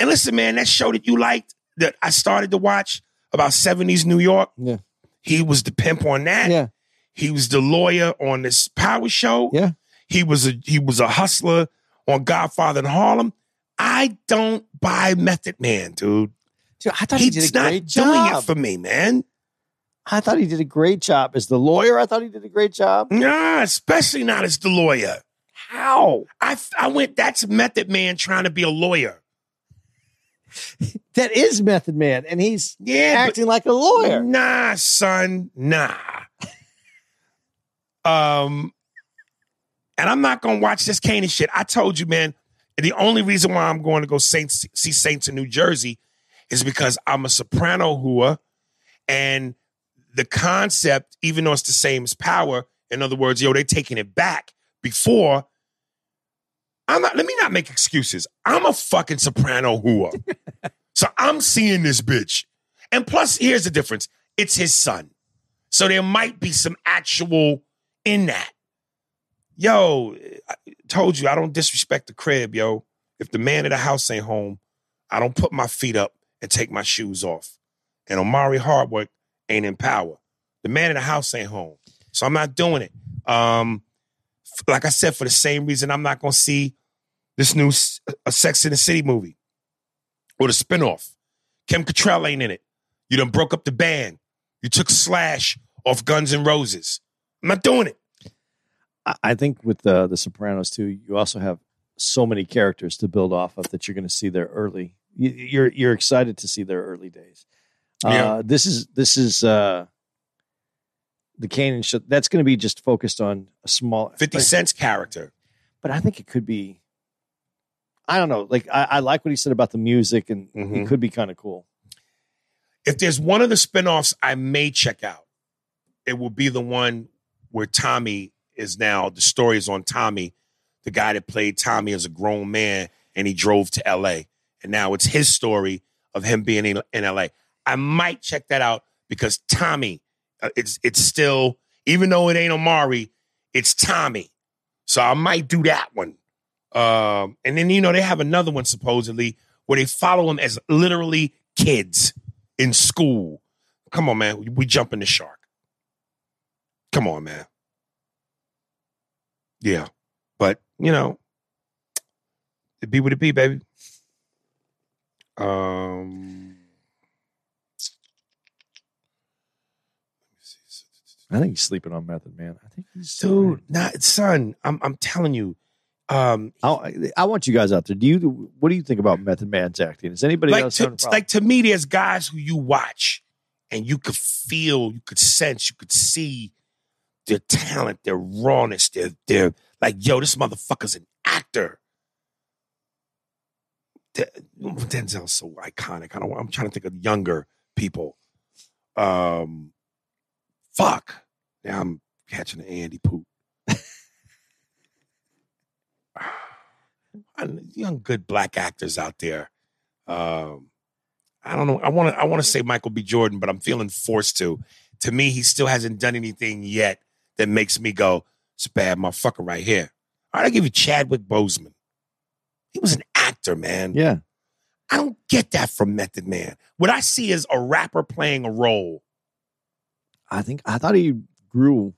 and listen, man, that show that you liked that I started to watch about 70s New York. Yeah. He was the pimp on that. Yeah, He was the lawyer on this power show. Yeah. He was a he was a hustler on Godfather in Harlem. I don't buy Method Man, dude. dude, I thought he He's did a not great doing job. it for me, man. I thought he did a great job as the lawyer. I thought he did a great job. Nah, especially not as the lawyer. How? I I went. That's Method Man trying to be a lawyer. That is Method Man, and he's Yeah, acting like a lawyer. Nah, son, nah. Um, and I'm not gonna watch this Kanan shit. I told you, man. The only reason why I'm going to go Saints see Saints in New Jersey is because I'm a soprano whoa, and the concept, even though it's the same as power, in other words, yo, they're taking it back. Before, I'm not. Let me not make excuses. I'm a fucking soprano whoa, so I'm seeing this bitch. And plus, here's the difference it's his son. So there might be some actual in that. Yo, I told you I don't disrespect the crib, yo. If the man of the house ain't home, I don't put my feet up and take my shoes off. And Omari Hardwick ain't in power. The man in the house ain't home. So I'm not doing it. Um, like I said, for the same reason I'm not gonna see this new S- a Sex in the City movie or the spinoff. Kim Cattrall ain't in it. You done broke up the band. You took Slash off Guns N' Roses. I'm not doing it. I- think with the the Sopranos too, you also have so many characters to build off of that you're going to see their early. you- You're you're excited to see their early days. Yeah. Uh, this is this is uh, the Kanan show. That's going to be just focused on a small 50 Cent's character. but I think it could be. I don't know. Like I, I like what he said about the music, and it Mhm. could be kind of cool. If there's one of the spinoffs I may check out, it will be the one where Tommy is now, the story is on Tommy, the guy that played Tommy as a grown man and he drove to LA. And now it's his story of him being in, in LA. I might check that out because Tommy, uh, it's it's still, even though it ain't Omari, it's Tommy. So I might do that one. Um, and then, you know, they have another one supposedly where they follow him as literally kids in school. Come on, man. We, we jumping the shark. Come on, man. Yeah. But, you know, it be what it be, baby. Um I think he's sleeping on Method Man. I think he's dude, not son, I'm I'm telling you. Um I, I want you guys out there. Do you? What do you think about Method Man's acting? Is anybody like else to, having a problem? like to me, there's guys who you watch and you could feel, you could sense, you could see their talent, their rawness, their their like, yo, this motherfucker's an actor. De- Denzel's so iconic. I don't. I'm trying to think of younger people. Um, fuck. Now I'm catching the Andy poop. young good black actors out there. Um, I don't know. I want to. I want to say Michael B. Jordan, but I'm feeling forced to. To me, he still hasn't done anything yet that makes me go, "It's a bad motherfucker right here." All right, I give you Chadwick Boseman. He was an actor, man. yeah, I don't get that from Method Man. What I see is a rapper playing a role. I think I thought he grew.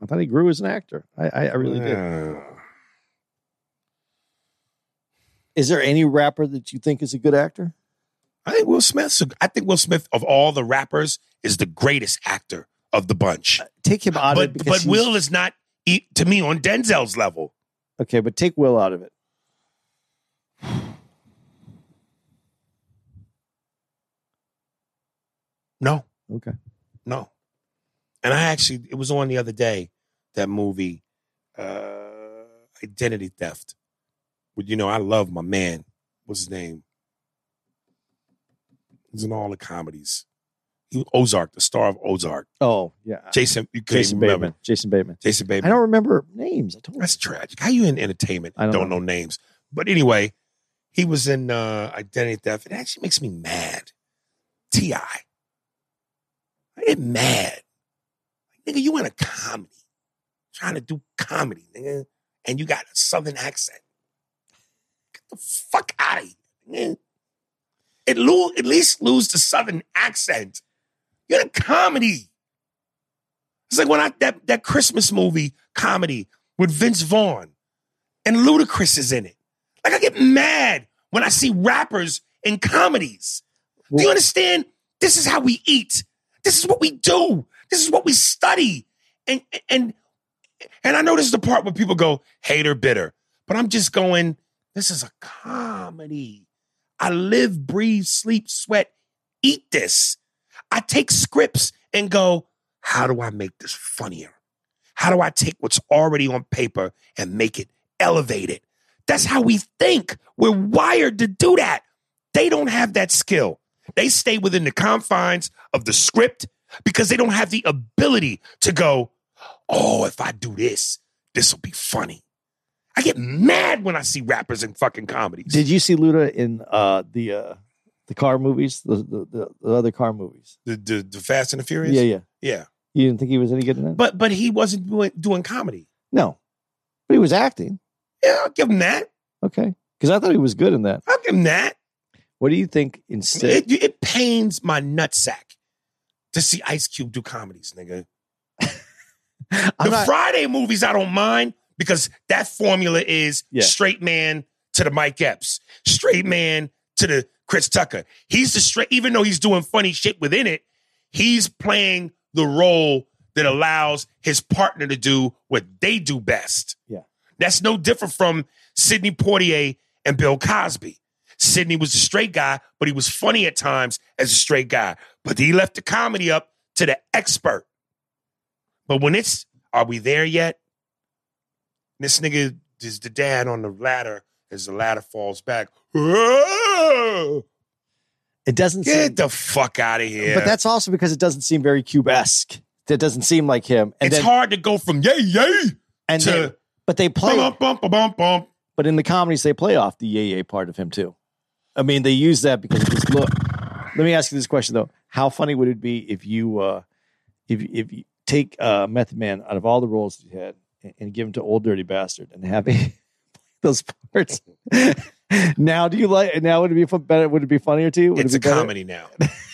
I thought he grew as an actor. I, I, I really did. Is there any rapper that you think is a good actor? I think Will Smith. I think Will Smith of all the rappers is the greatest actor of the bunch. Uh, Take him out of it But because but Will is not to me on Denzel's level. okay, but take Will out of it. No, Okay, no. And I actually, it was on the other day. That movie, uh, Identity Theft. But you know, I love my man. What's his name? He's in all the comedies. Ozark, the star of Ozark. Oh yeah, Jason, you Jason remember. Bateman. Jason Bateman. Jason Bateman. I don't remember names. I told you. That's tragic. How you in entertainment? I don't don't, know. know. names. But anyway, he was in uh, Identity Theft. It actually makes me mad. T.I., I get mad. Like, nigga, you in a comedy, trying to do comedy, nigga, and you got a southern accent. Get the fuck out of here, nigga. Lo- at least lose the southern accent. You're in a comedy. It's like when I that that Christmas movie comedy with Vince Vaughn and Ludacris is in it. Like I get mad when I see rappers in comedies. Do you understand? This is how we eat. This is what we do. This is what we study. And and and I know this is the part where people go hater bitter, but I'm just going. This is a comedy. I live, breathe, sleep, sweat, eat this. I take scripts and go, how do I make this funnier? How do I take what's already on paper and make it elevated? That's how we think. We're wired to do that. They don't have that skill. They stay within the confines of the script because they don't have the ability to go, oh, if I do this, this will be funny. I get mad when I see rappers in fucking comedies. Did you see Luda in uh, the uh, the car movies, the, the the the other car movies? the, the, the Fast and the Furious? Yeah, yeah. Yeah. You didn't think he was any good in that? But but he wasn't doing, doing comedy. no, but he was acting. Yeah, I'll give him that. Okay, because I thought he was good in that. I'll give him that. What do you think instead? It, it pains my nutsack to see Ice Cube do comedies, nigga. The not- Friday movies I don't mind because that formula is Yeah. straight man to the Mike Epps, straight man to the Chris Tucker. He's the straight, even though he's doing funny shit within it, he's playing the role that allows his partner to do what they do best. Yeah. That's no different from Sidney Poitier and Bill Cosby. Sidney was a straight guy, but he was funny at times as a straight guy. But he left the comedy up to the expert. But when it's, are we there yet? This nigga is the dad on the ladder as the ladder falls back. it doesn't seem. Get the fuck out of here. But that's also because it doesn't seem very Cube-esque. That doesn't seem like him. And it's then, hard to go from yay, yay and to then- but they play. bump, bump, bump, bump, bump. But in the comedies, they play off the yay yay part of him too. I mean, they use that because his look. Let me ask you this question though: How funny would it be if you, uh, if if you take uh, Method Man out of all the roles he had and, and give him to Ol' Dirty Bastard and have him play those parts? now, do you like? Now, would it be better? Would it be funnier to you? Would It's it a better? comedy now.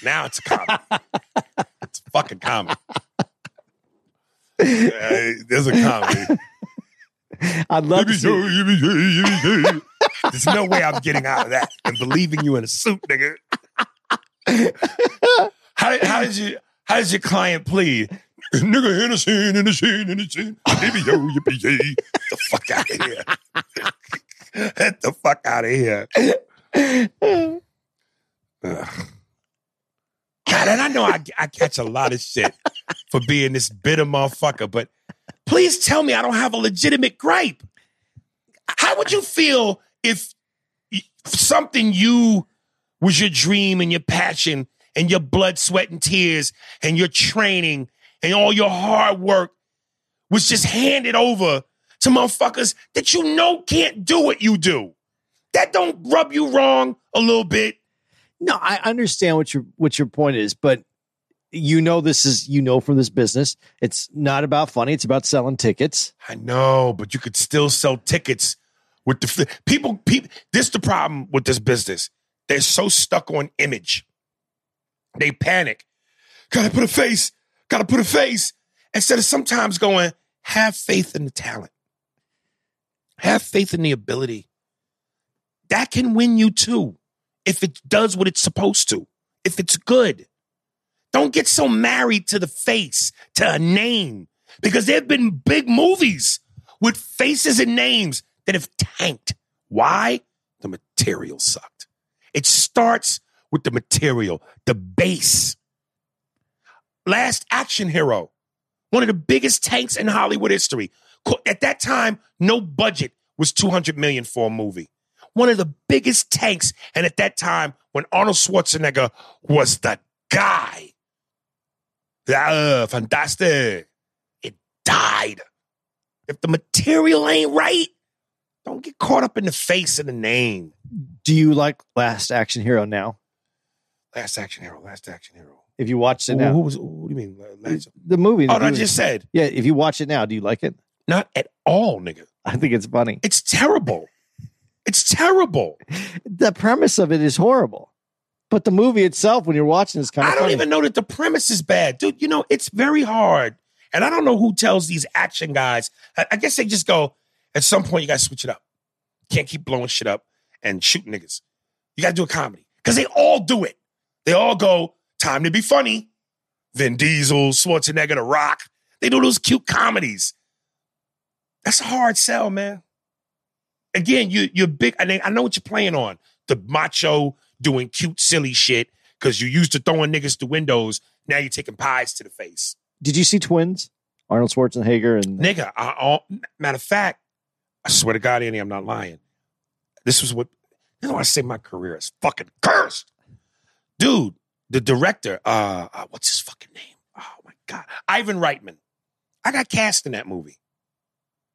Now it's a comedy. it's a fucking comedy. Uh, there's a comedy. I'd love to see. There's no way I'm getting out of that and believing you in a suit, nigga. How did, how did you how does your client plead? Nigga in the scene, in the scene, in the scene. Baby, yo, yippee, yay. Get the fuck out of here. Get the fuck out of here. God, and I know I, I catch a lot of shit for being this bitter motherfucker, but please tell me I don't have a legitimate gripe. How would you feel if something you was your dream and your passion and your blood, sweat, and tears and your training and all your hard work was just handed over to motherfuckers that you know can't do what you do? That don't rub you wrong a little bit. No, I understand what your what your point is, but you know this is you know from this business, it's not about funny. It's about selling tickets. I know, but you could still sell tickets with the people. People, this the problem with this business. They're so stuck on image. They panic. Gotta put a face. Gotta put a face. Instead of sometimes going, have faith in the talent. Have faith in the ability. That can win you too, if it does what it's supposed to. If it's good. Don't get so married to the face, to a name, because there have been big movies with faces and names that have tanked. Why? The material sucked. It starts with the material, the base. Last Action Hero, one of the biggest tanks in Hollywood history. At that time, no budget was 200 million for a movie. One of the biggest tanks, and at that time, when Arnold Schwarzenegger was the guy. Ah, fantastic. It died. If the material ain't right, don't get caught up in the face of the name. Do you like Last Action Hero now? Last Action Hero, Last Action Hero. If you watched it Who, who now, was? What do you mean? Last, the movie. oh, the I just said yeah. If you watch it now, do you like it? Not at all, nigga. I think it's funny. It's terrible. It's terrible. The premise of it is horrible, but the movie itself, when you're watching, is kind of. I don't funny. even know that the premise is bad, dude. You know, it's very hard, and I don't know who tells these action guys. I, I guess they just go. At some point, you got to switch it up. Can't keep blowing shit up and shooting niggas. You got to do a comedy because they all do it. They all go. Time to be funny. Vin Diesel, Schwarzenegger, The Rock. They do those cute comedies. That's a hard sell, man. Again, you you're big. I, I know what you're playing on. The macho doing cute, silly shit because you used to throwing niggas to windows. Now you're taking pies to the face. Did you see Twins? Arnold Schwarzenegger and Nigga, I, all, matter of fact, I swear to God, Andy, I'm not lying. This was what, you know, I say my career is fucking cursed. Dude, the director, uh, uh, what's his fucking name? Oh my God. Ivan Reitman. I got cast in that movie.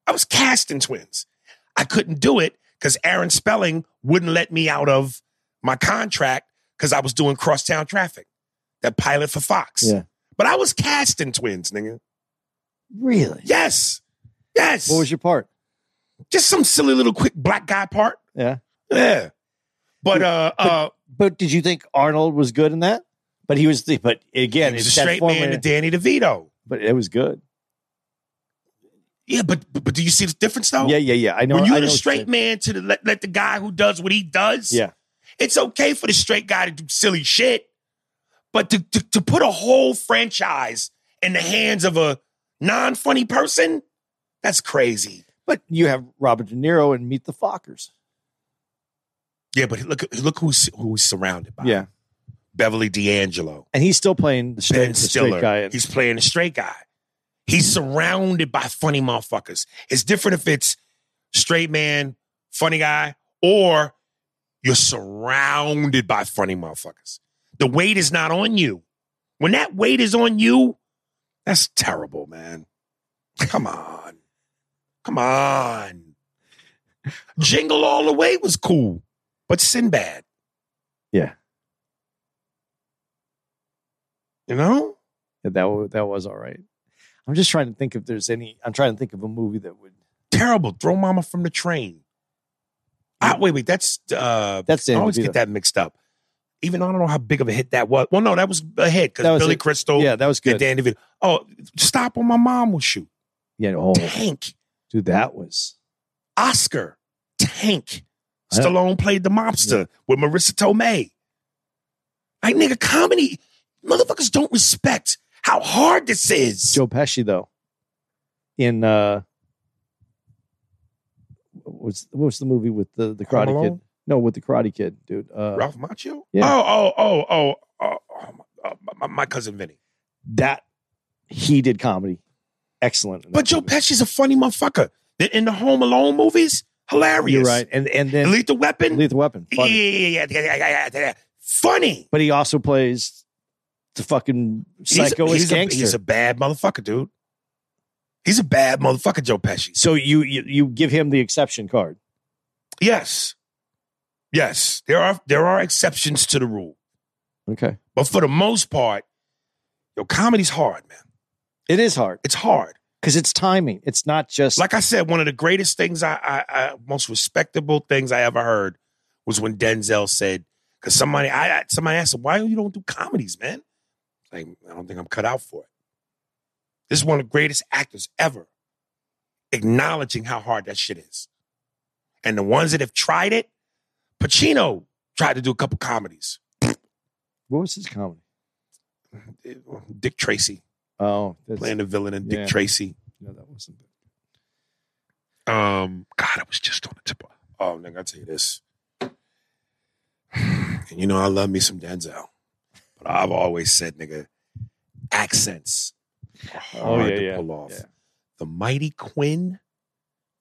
I was cast in Twins. I couldn't do it because Aaron Spelling wouldn't let me out of my contract because I was doing crosstown traffic, that pilot for Fox. Yeah. But I was casting twins, nigga. Really? Yes. Yes. What was your part? Just some silly little quick black guy part. Yeah. Yeah. But uh uh But did you think Arnold was good in that? But he was the. But again, he was a it's that straight man to Danny DeVito. But it was good. Yeah, but, but do you see the difference though? Yeah, yeah, yeah. I know. when you're the what straight man to the let, let the guy who does what he does, Yeah. it's okay for the straight guy to do silly shit. But to, to, to put a whole franchise in the hands of a non-funny person, that's crazy. But you have Robert De Niro and Meet the Fockers. Yeah, but look look who's who's surrounded by. Yeah. Beverly D'Angelo, And he's still playing the straight, Ben the Stiller. straight guy. He's playing a straight guy. He's surrounded by funny motherfuckers. It's different if it's straight man, funny guy, or you're surrounded by funny motherfuckers. The weight is not on you. When that weight is on you, that's terrible, man. Come on. Come on. Jingle All the Way was cool, but Sinbad, yeah. you know? Yeah, that that was all right. I'm just trying to think if there's any. I'm trying to think of a movie that would. Terrible. Throw mama from the train. Ah, wait, wait. That's uh That's I always get that mixed up. Even though I don't know how big of a hit that was. Well, no, that was a hit because Billy it. Crystal Yeah, that was good. Dan DeVito. Oh, stop on my mom will shoot. Yeah. Oh, Tank. dude, that was. Oscar. Tank. Stallone played the mobster with Marisa Tomei. I nigga, comedy. Motherfuckers don't respect how hard this is. Joe Pesci though. In uh, what was what was the movie with the the Karate Kid? No, with the Karate Kid, dude. Uh, Ralph Macchio? Yeah. Oh, oh, oh, oh, oh, oh, my, my, my cousin Vinny. that he did comedy, excellent. But Joe movie. Pesci's a funny motherfucker. In the Home Alone movies, hilarious. You're right, and and then Lethal Weapon, Lethal Weapon, yeah, yeah, yeah, yeah, yeah, yeah, yeah. funny. but he also plays the fucking psycho he's, a, gangster. he's a bad motherfucker, dude. He's a bad motherfucker, Joe Pesci. so you, you you give him the exception card. Yes, yes, there are there are exceptions to the rule, Okay, but for the most part, yo, comedy's hard, man. it is hard It's hard. because it's timing. It's not just Like I said, one of the greatest things I, I, I most respectable things I ever heard was when Denzel said, because somebody I I- somebody asked him, why you don't do comedies, man? Like, I don't think I'm cut out for it. This is one of the greatest actors ever, acknowledging how hard that shit is. And the ones that have tried it, Pacino tried to do a couple comedies. what was his comedy? Dick Tracy Oh, playing the villain in Dick Tracy. no, that wasn't. Um, God, I was just on the tip. Of, oh, nigga, I'll tell you this. And you know, I love me some Denzel, but I've always said, nigga, accents are oh, hard Oh, yeah, to yeah, pull off. yeah. The Mighty Quinn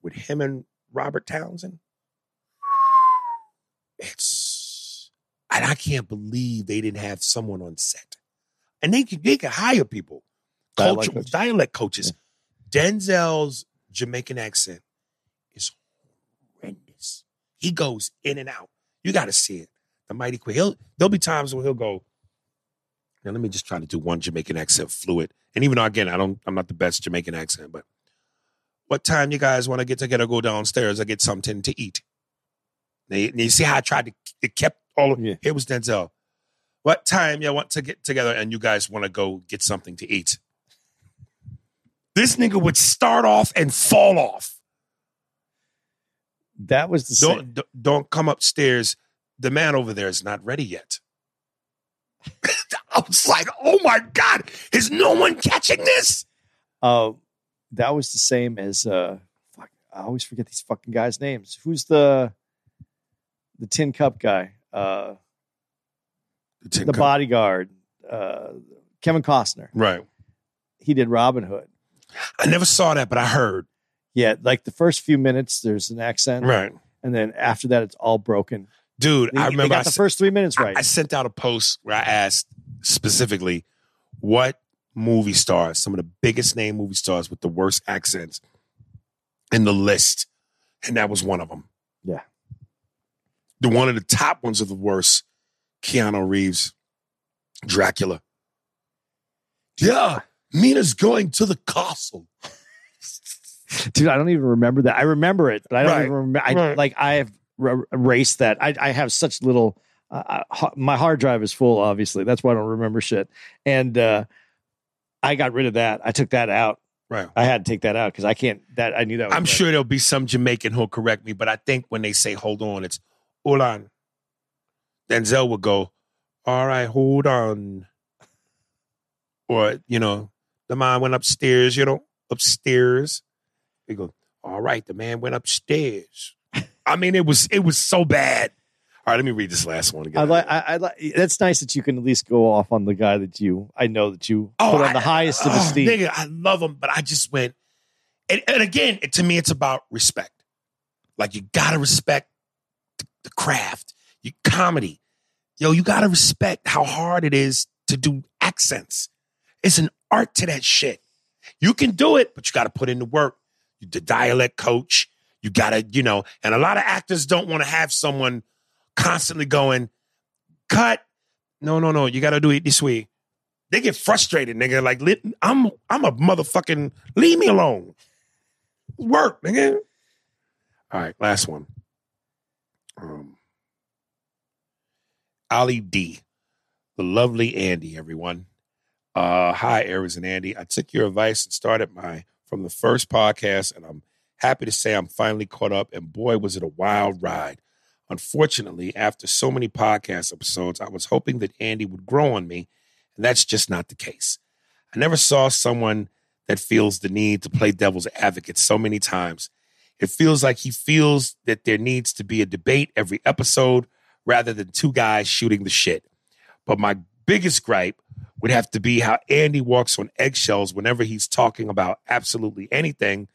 with him and Robert Townsend. It's, and I can't believe they didn't have someone on set, and they could they could hire people, Dialect culture, coaches. dialect coaches. Denzel's Jamaican accent is horrendous. He goes in and out. You got to see it. The mighty Quinn. He'll there'll be times where he'll go. Now let me just try to do one Jamaican accent fluid. And even though again I don't, I'm not the best Jamaican accent, but what time you guys want to get together? Go downstairs. I get something to eat. Now, you- now you see how I tried to it kept all of Yeah. it was Denzel. What time you want to get together and you guys want to go get something to eat? This nigga would start off and fall off. That was the. Don't don't- don't come upstairs. The man over there is not ready yet. I was like, oh my God, is no one catching this? Uh, that was the same as uh, fuck, I always forget these fucking guys' names. Who's the the Tin Cup guy? Uh, the bodyguard. Uh, Kevin Costner. Right. He did Robin Hood. I never saw that, but I heard. Yeah, like the first few minutes, there's an accent, Right. and then after that, it's all broken. Dude, They, I remember I, the first three minutes I- right. I sent out a post where I asked specifically what movie stars, some of the biggest name movie stars with the worst accents in the list. And that was one of them. Yeah. The one of the top ones of the worst, Keanu Reeves, Dracula. Yeah, Mina's going to the castle. Dude, I don't even remember that. I remember it, but I don't Right. even remember. I, Right. Like I have r- erased that. I, I have such little. Uh, uh, my hard drive is full. Obviously, that's why I don't remember shit. And uh, I got rid of that. I took that out. Right. I had to take that out because I can't. That I knew that. Was I'm sure there'll be some Jamaican who'll correct me, but I think when they say hold on, it's hold on. Denzel would go, All right, hold on. Or, you know, the man went upstairs, you know, upstairs. He goes, All right, the man went upstairs. I mean, it was it was so bad. All right, let me read this last one again. I like. I, I like. That's nice that you can at least go off on the guy that you. I know that you Oh, put on I- the highest of oh, esteem. Nigga, I love him, but I just went. And, and again, to me, it's about respect. Like you gotta respect the, the craft, your comedy. Yo, you gotta respect how hard it is to do accents. It's an art to that shit. You can do it, but you gotta put in the work. The dialect coach. You gotta, you know, and a lot of actors don't want to have someone constantly going, cut. No, no, no. You gotta do it this way they get frustrated, nigga. Like, I'm I'm a motherfucking leave me alone. Work, nigga. All right, last one. Um, Ali D, the lovely Andy, everyone. Uh, hi, Aries and Andy. I took your advice and started my from the first podcast, and I'm happy to say I'm finally caught up. And boy, was it a wild ride. Unfortunately, after so many podcast episodes, I was hoping that Andy would grow on me, and that's just not the case. I never saw someone that feels the need to play devil's advocate so many times. It feels like he feels that there needs to be a debate every episode rather than two guys shooting the shit. But my biggest gripe would have to be how Andy walks on eggshells whenever he's talking about absolutely anything,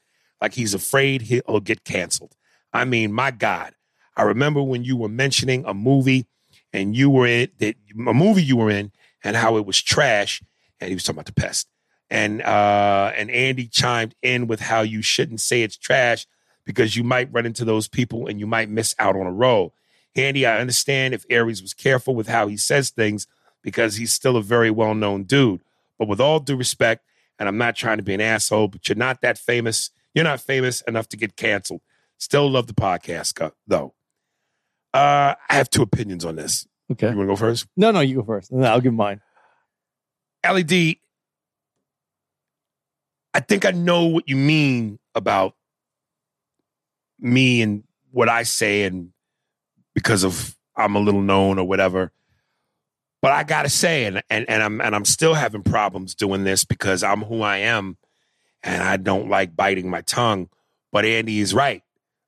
like he's afraid he'll get canceled. I mean, my God, I remember when you were mentioning a movie and you were in that a movie you were in and how it was trash, and he was talking about the pest. And uh and Andy chimed in with how you shouldn't say it's trash because you might run into those people and you might miss out on a role. Andy, I understand if Aries was careful with how he says things because he's still a very well known dude. But with all due respect, and I'm not trying to be an asshole, but you're not that famous. You're not famous enough to get canceled. Still love the podcast, though. Uh, I have two opinions on this. Okay. You want to go first? No, no, you go first. No, I'll give mine. LED, I think I know what you mean about me and what I say, and because of I'm a little known or whatever. But I gotta say, and and and I'm and I'm still having problems doing this because I'm who I am, and I don't like biting my tongue. But Andy is right.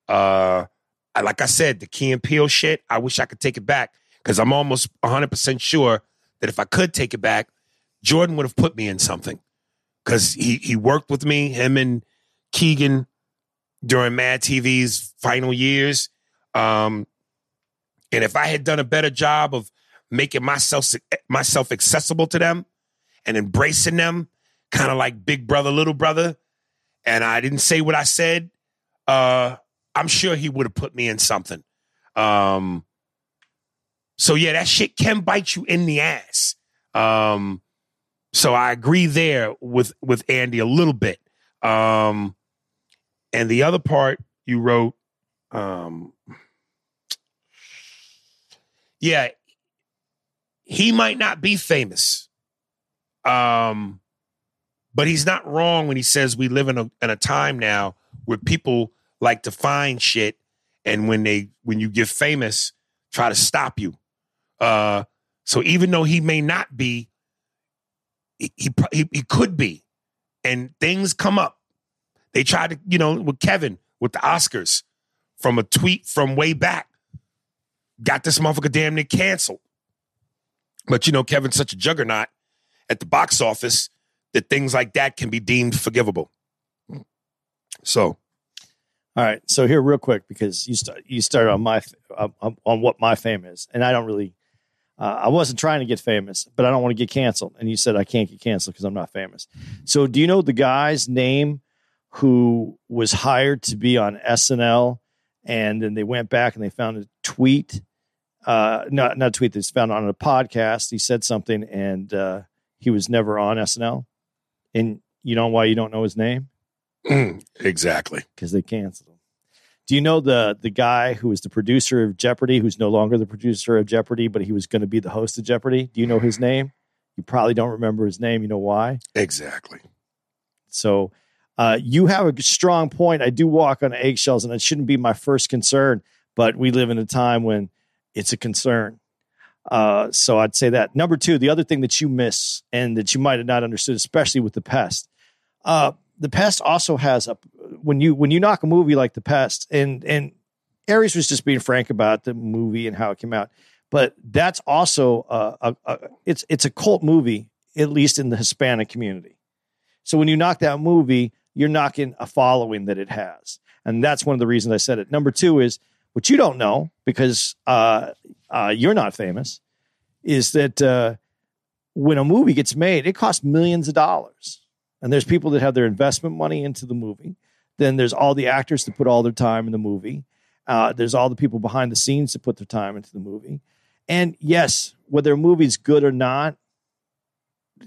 Uh, I, like I said, the Key and Peele shit. I wish I could take it back because I'm almost 100 percent sure that if I could take it back, Jordan would have put me in something because he he worked with me, him and Keegan during Mad TV's final years. Um, and if I had done a better job of making myself myself accessible to them and embracing them, kind of like big brother, little brother, and I didn't say what I said, uh, I'm sure he would have put me in something. Um, so yeah, that shit can bite you in the ass. Um, so I agree there with with Andy a little bit. Um, and the other part you wrote, um, yeah, he might not be famous, um, but he's not wrong when he says we live in a in a time now where people like to find shit, and when they when you get famous, try to stop you. Uh, so even though he may not be, he, he he he could be, and things come up. They tried to, you know, with Kevin with the Oscars from a tweet from way back, got this motherfucker damn near canceled. But you know, Kevin's such a juggernaut at the box office that things like that can be deemed forgivable. So, All right. So here, real quick, because you start you started on my on, on what my fame is, and I don't really. Uh, I wasn't trying to get famous, but I don't want to get canceled. And you said I can't get canceled because I'm not famous. So do you know the guy's name who was hired to be on SNL, and then they went back and they found a tweet, uh, not not a tweet that's found on a podcast. He said something, and uh, he was never on SNL. And you know why you don't know his name? exactly. Because they canceled him. Do you know the the guy who was the producer of Jeopardy, who's no longer the producer of Jeopardy, but he was going to be the host of Jeopardy? Do you know his name? You probably don't remember his name. You know why? Exactly. So uh, you have a strong point. I do walk on eggshells, and it shouldn't be my first concern. But we live in a time when it's a concern. Uh, so I'd say that. Number two, the other thing that you miss and that you might have not understood, especially with the pest, uh, the pest also has a when you when you knock a movie like the pest, and and Aries was just being frank about the movie and how it came out, but that's also a, a, a it's it's a cult movie at least in the Hispanic community. So when you knock that movie, you're knocking a following that it has, and that's one of the reasons I said it. Number two is what you don't know because uh, uh, you're not famous is that uh, when a movie gets made, it costs millions of dollars. And there's people that have their investment money into the movie. Then there's all the actors that put all their time in the movie. Uh, there's all the people behind the scenes that put their time into the movie. And yes, whether a movie's good or not,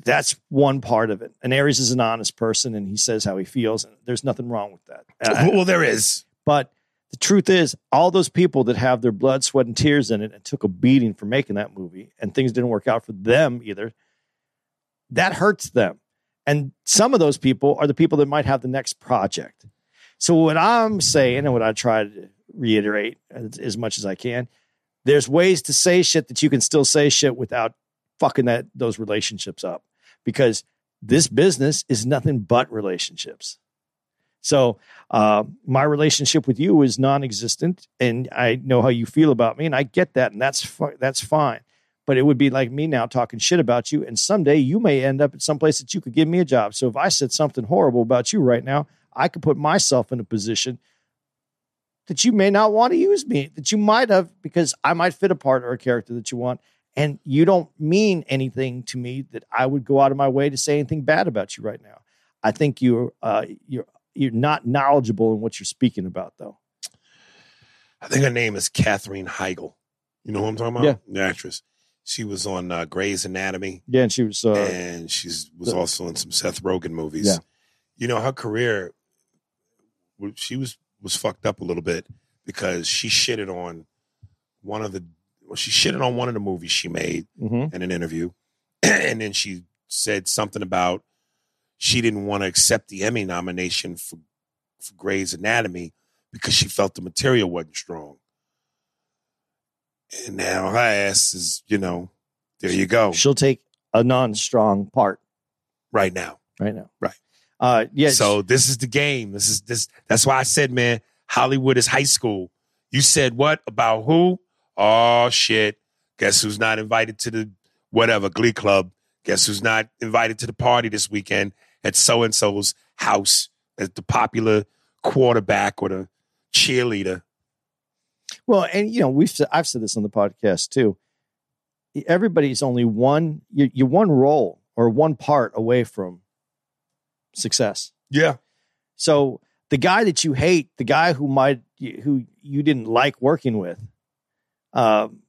that's one part of it. And Aries is an honest person and he says how he feels. And there's nothing wrong with that. Well, there is. but the truth is, all those people that have their blood, sweat, and tears in it and took a beating for making that movie, and things didn't work out for them either, that hurts them. And some of those people are the people that might have the next project. So, what I'm saying, and what I try to reiterate as, as much as I can, there's ways to say shit that you can still say shit without fucking that those relationships up because this business is nothing but relationships. So uh, my relationship with you is non-existent, and I know how you feel about me, and I get that, and that's fi- that's fine. But it would be like me now talking shit about you, and someday you may end up at some place that you could give me a job. So if I said something horrible about you right now, I could put myself in a position that you may not want to use me, that you might have, because I might fit a part or a character that you want. And you don't mean anything to me that I would go out of my way to say anything bad about you right now. I think you're uh, you're you're not knowledgeable in what you're speaking about, though. I think her name is Katherine Heigl. You know who I'm talking about? Yeah. The actress. She was on uh, Grey's Anatomy, Yeah, and she was. Uh, and she was the- also in some Seth Rogen movies. Yeah. You know, her career, she was was fucked up a little bit because she shitted on one of the. Well, she shitted on one of the movies she made mhm. in an interview, and then she said something about she didn't want to accept the Emmy nomination for for Grey's Anatomy because she felt the material wasn't strong. And now her ass is, you know, there you go, She'll take a non-strong part right now. right now. Right. Uh, yeah. So this is the game. This is this. That's why I said, man, Hollywood is high school. You said what about who? Oh shit! Guess who's not invited to the whatever Glee Club? Guess who's not invited to the party this weekend at so and so's house as the popular quarterback or the cheerleader? Well, and you know, we've I've said this on the podcast too. Everybody's only one you're, you're one role or one part away from success. Yeah, So the guy that you hate, the guy who might who you didn't like working with, um,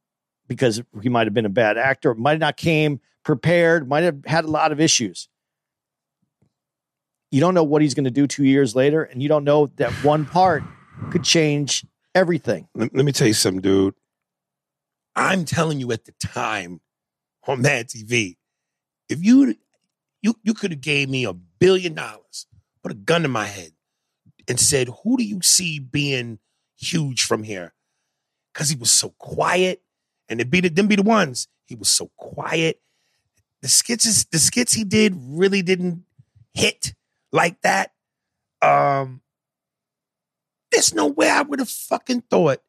because he might have been a bad actor, might not came prepared, might have had a lot of issues. You don't know what he's going to do two years later, and you don't know that one part could change everything. let, let me tell you something, dude. I'm telling you at the time on Mad TV, if you you you could have gave me a billion dollars, put a gun to my head, and said, "Who do you see being huge from here?" Because he was so quiet, and it be the, them be the ones. He was so quiet. The skits is, the skits he did really didn't hit like that. Um, there's no way I would have fucking thought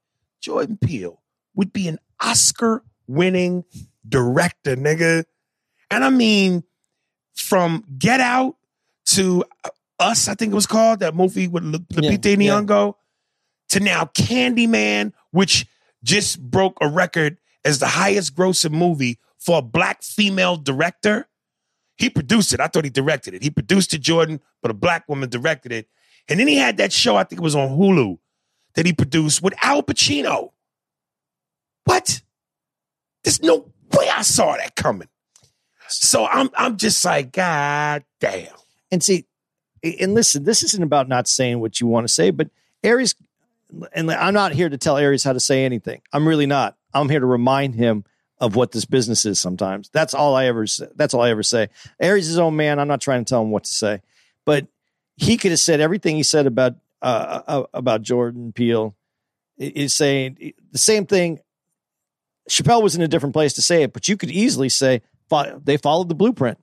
Jordan Peele would be an Oscar winning director, nigga. And I mean, from Get Out to Us, I think it was called, that movie with Yeah, Lupita yeah. Nyong'o, to now Candyman, which just broke a record as the highest grossing movie for a black female director. He produced it. I thought he directed it. He produced it, Jordan, but a black woman directed it. And then he had that show, I think it was on Hulu, that he produced with Al Pacino. What? There's no way I saw that coming. So I'm I'm just like, God damn. And see, and listen, this isn't about not saying what you want to say, but Aries, and I'm not here to tell Aries how to say anything. I'm really not. I'm here to remind him of what this business is sometimes. That's all I ever say. That's all I ever say. Aries is his own man. I'm not trying to tell him what to say, but he could have said everything he said about uh, uh about Jordan Peele is saying the same thing. Chappelle was in a different place to say it, but you could easily say they followed the blueprint.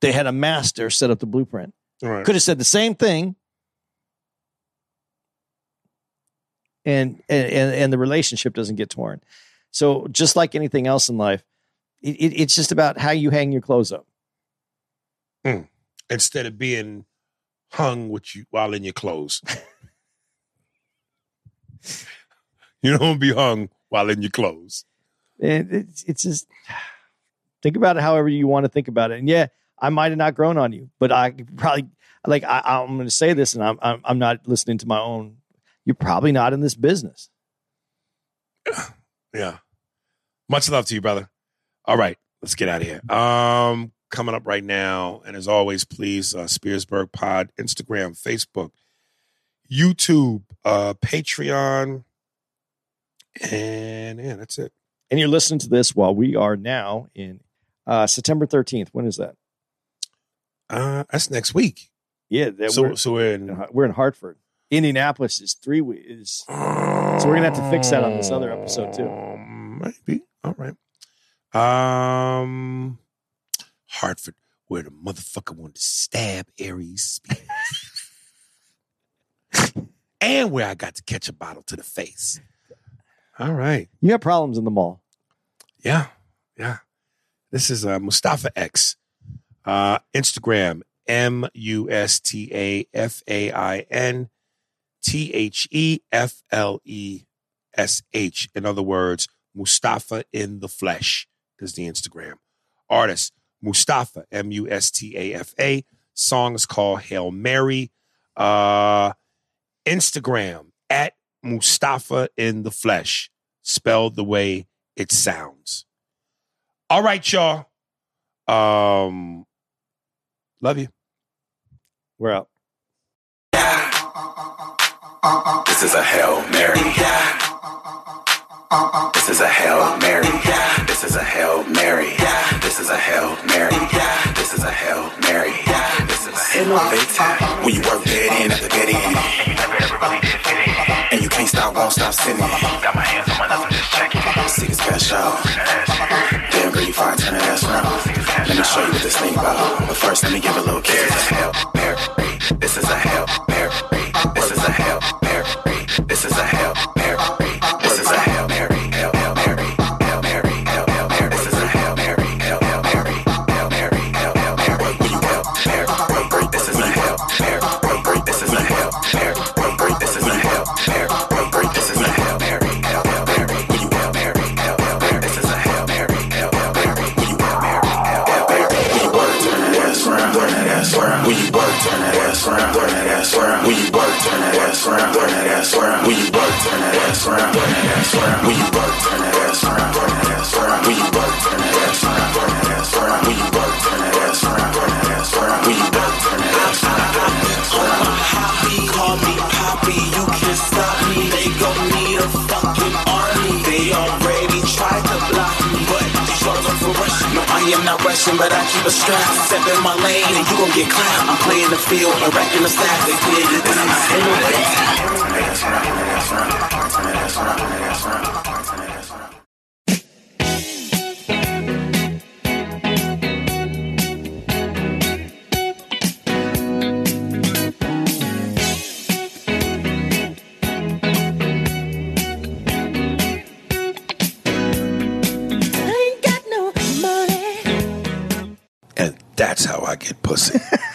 They had a master set up the blueprint. Right. Could have said the same thing, and and, and the relationship doesn't get torn. So just like anything else in life, it, it, it's just about how you hang your clothes up. Hmm. Instead of being hung with you while in your clothes. you don't be hung while in your clothes. And it's it's just think about it however you want to think about it. And yeah, I might have not grown on you, but I probably like I, I'm going to say this, and I'm, I'm I'm not listening to my own. You're probably not in this business. Yeah. Much love to you, brother. All right, let's get out of here. Um, coming up right now, and as always, please, uh, Spearsburg Pod, Instagram, Facebook, YouTube, uh, Patreon, and yeah, that's it. And you're listening to this while we are now in uh, September 13th. When is that? Uh, that's next week. Yeah, that So, we're, so we're in. we're in Hartford. Indianapolis is three weeks. Is So we're gonna have to fix that on this other episode, too. Maybe. All right. Um, Hartford, where the motherfucker wanted to stab Aries, and where I got to catch a bottle to the face. All right. you have problems in the mall. Yeah. Yeah. This is uh, Mustafa X. Uh, Instagram, M U S T A F A I N T H E F L E S H. In other words, Mustafa in the flesh is the Instagram. Artist, Mustafa, M U S T A F A. Song is called Hail Mary. Uh, Instagram, at Mustafa in the flesh, spelled the way it sounds. All right, y'all. Um, love you. We're out. This is a Hail Mary. This is a Hail Mary. This is a Hail Mary. This is a Hail Mary. This is a Hail Mary. This is a Hail Mary. When you work dead in at the dead end. And you never ever really did fit in. And you can't stop, won't stop sitting. Got my hands on my I'm just checking. As cash out. Damn girl, you fine, turn that ass around. Let me show you what this thing about. But first, let me give a little kiss. This is a Hail Mary. This is a Hail Mary. This is a Hail Mary. This is a Hail around. Turn that ass around. When you work, turn that ass around. Turn that ass around. When you work, turn that ass around. Turn that ass around. When you work, turn that ass around. Turn that ass around. When you not rushing, but I keep a strap. Step in my lane and you gon' get clapped. I'm playing the field and wrecking the stats. They clear the Turn how I get pussy.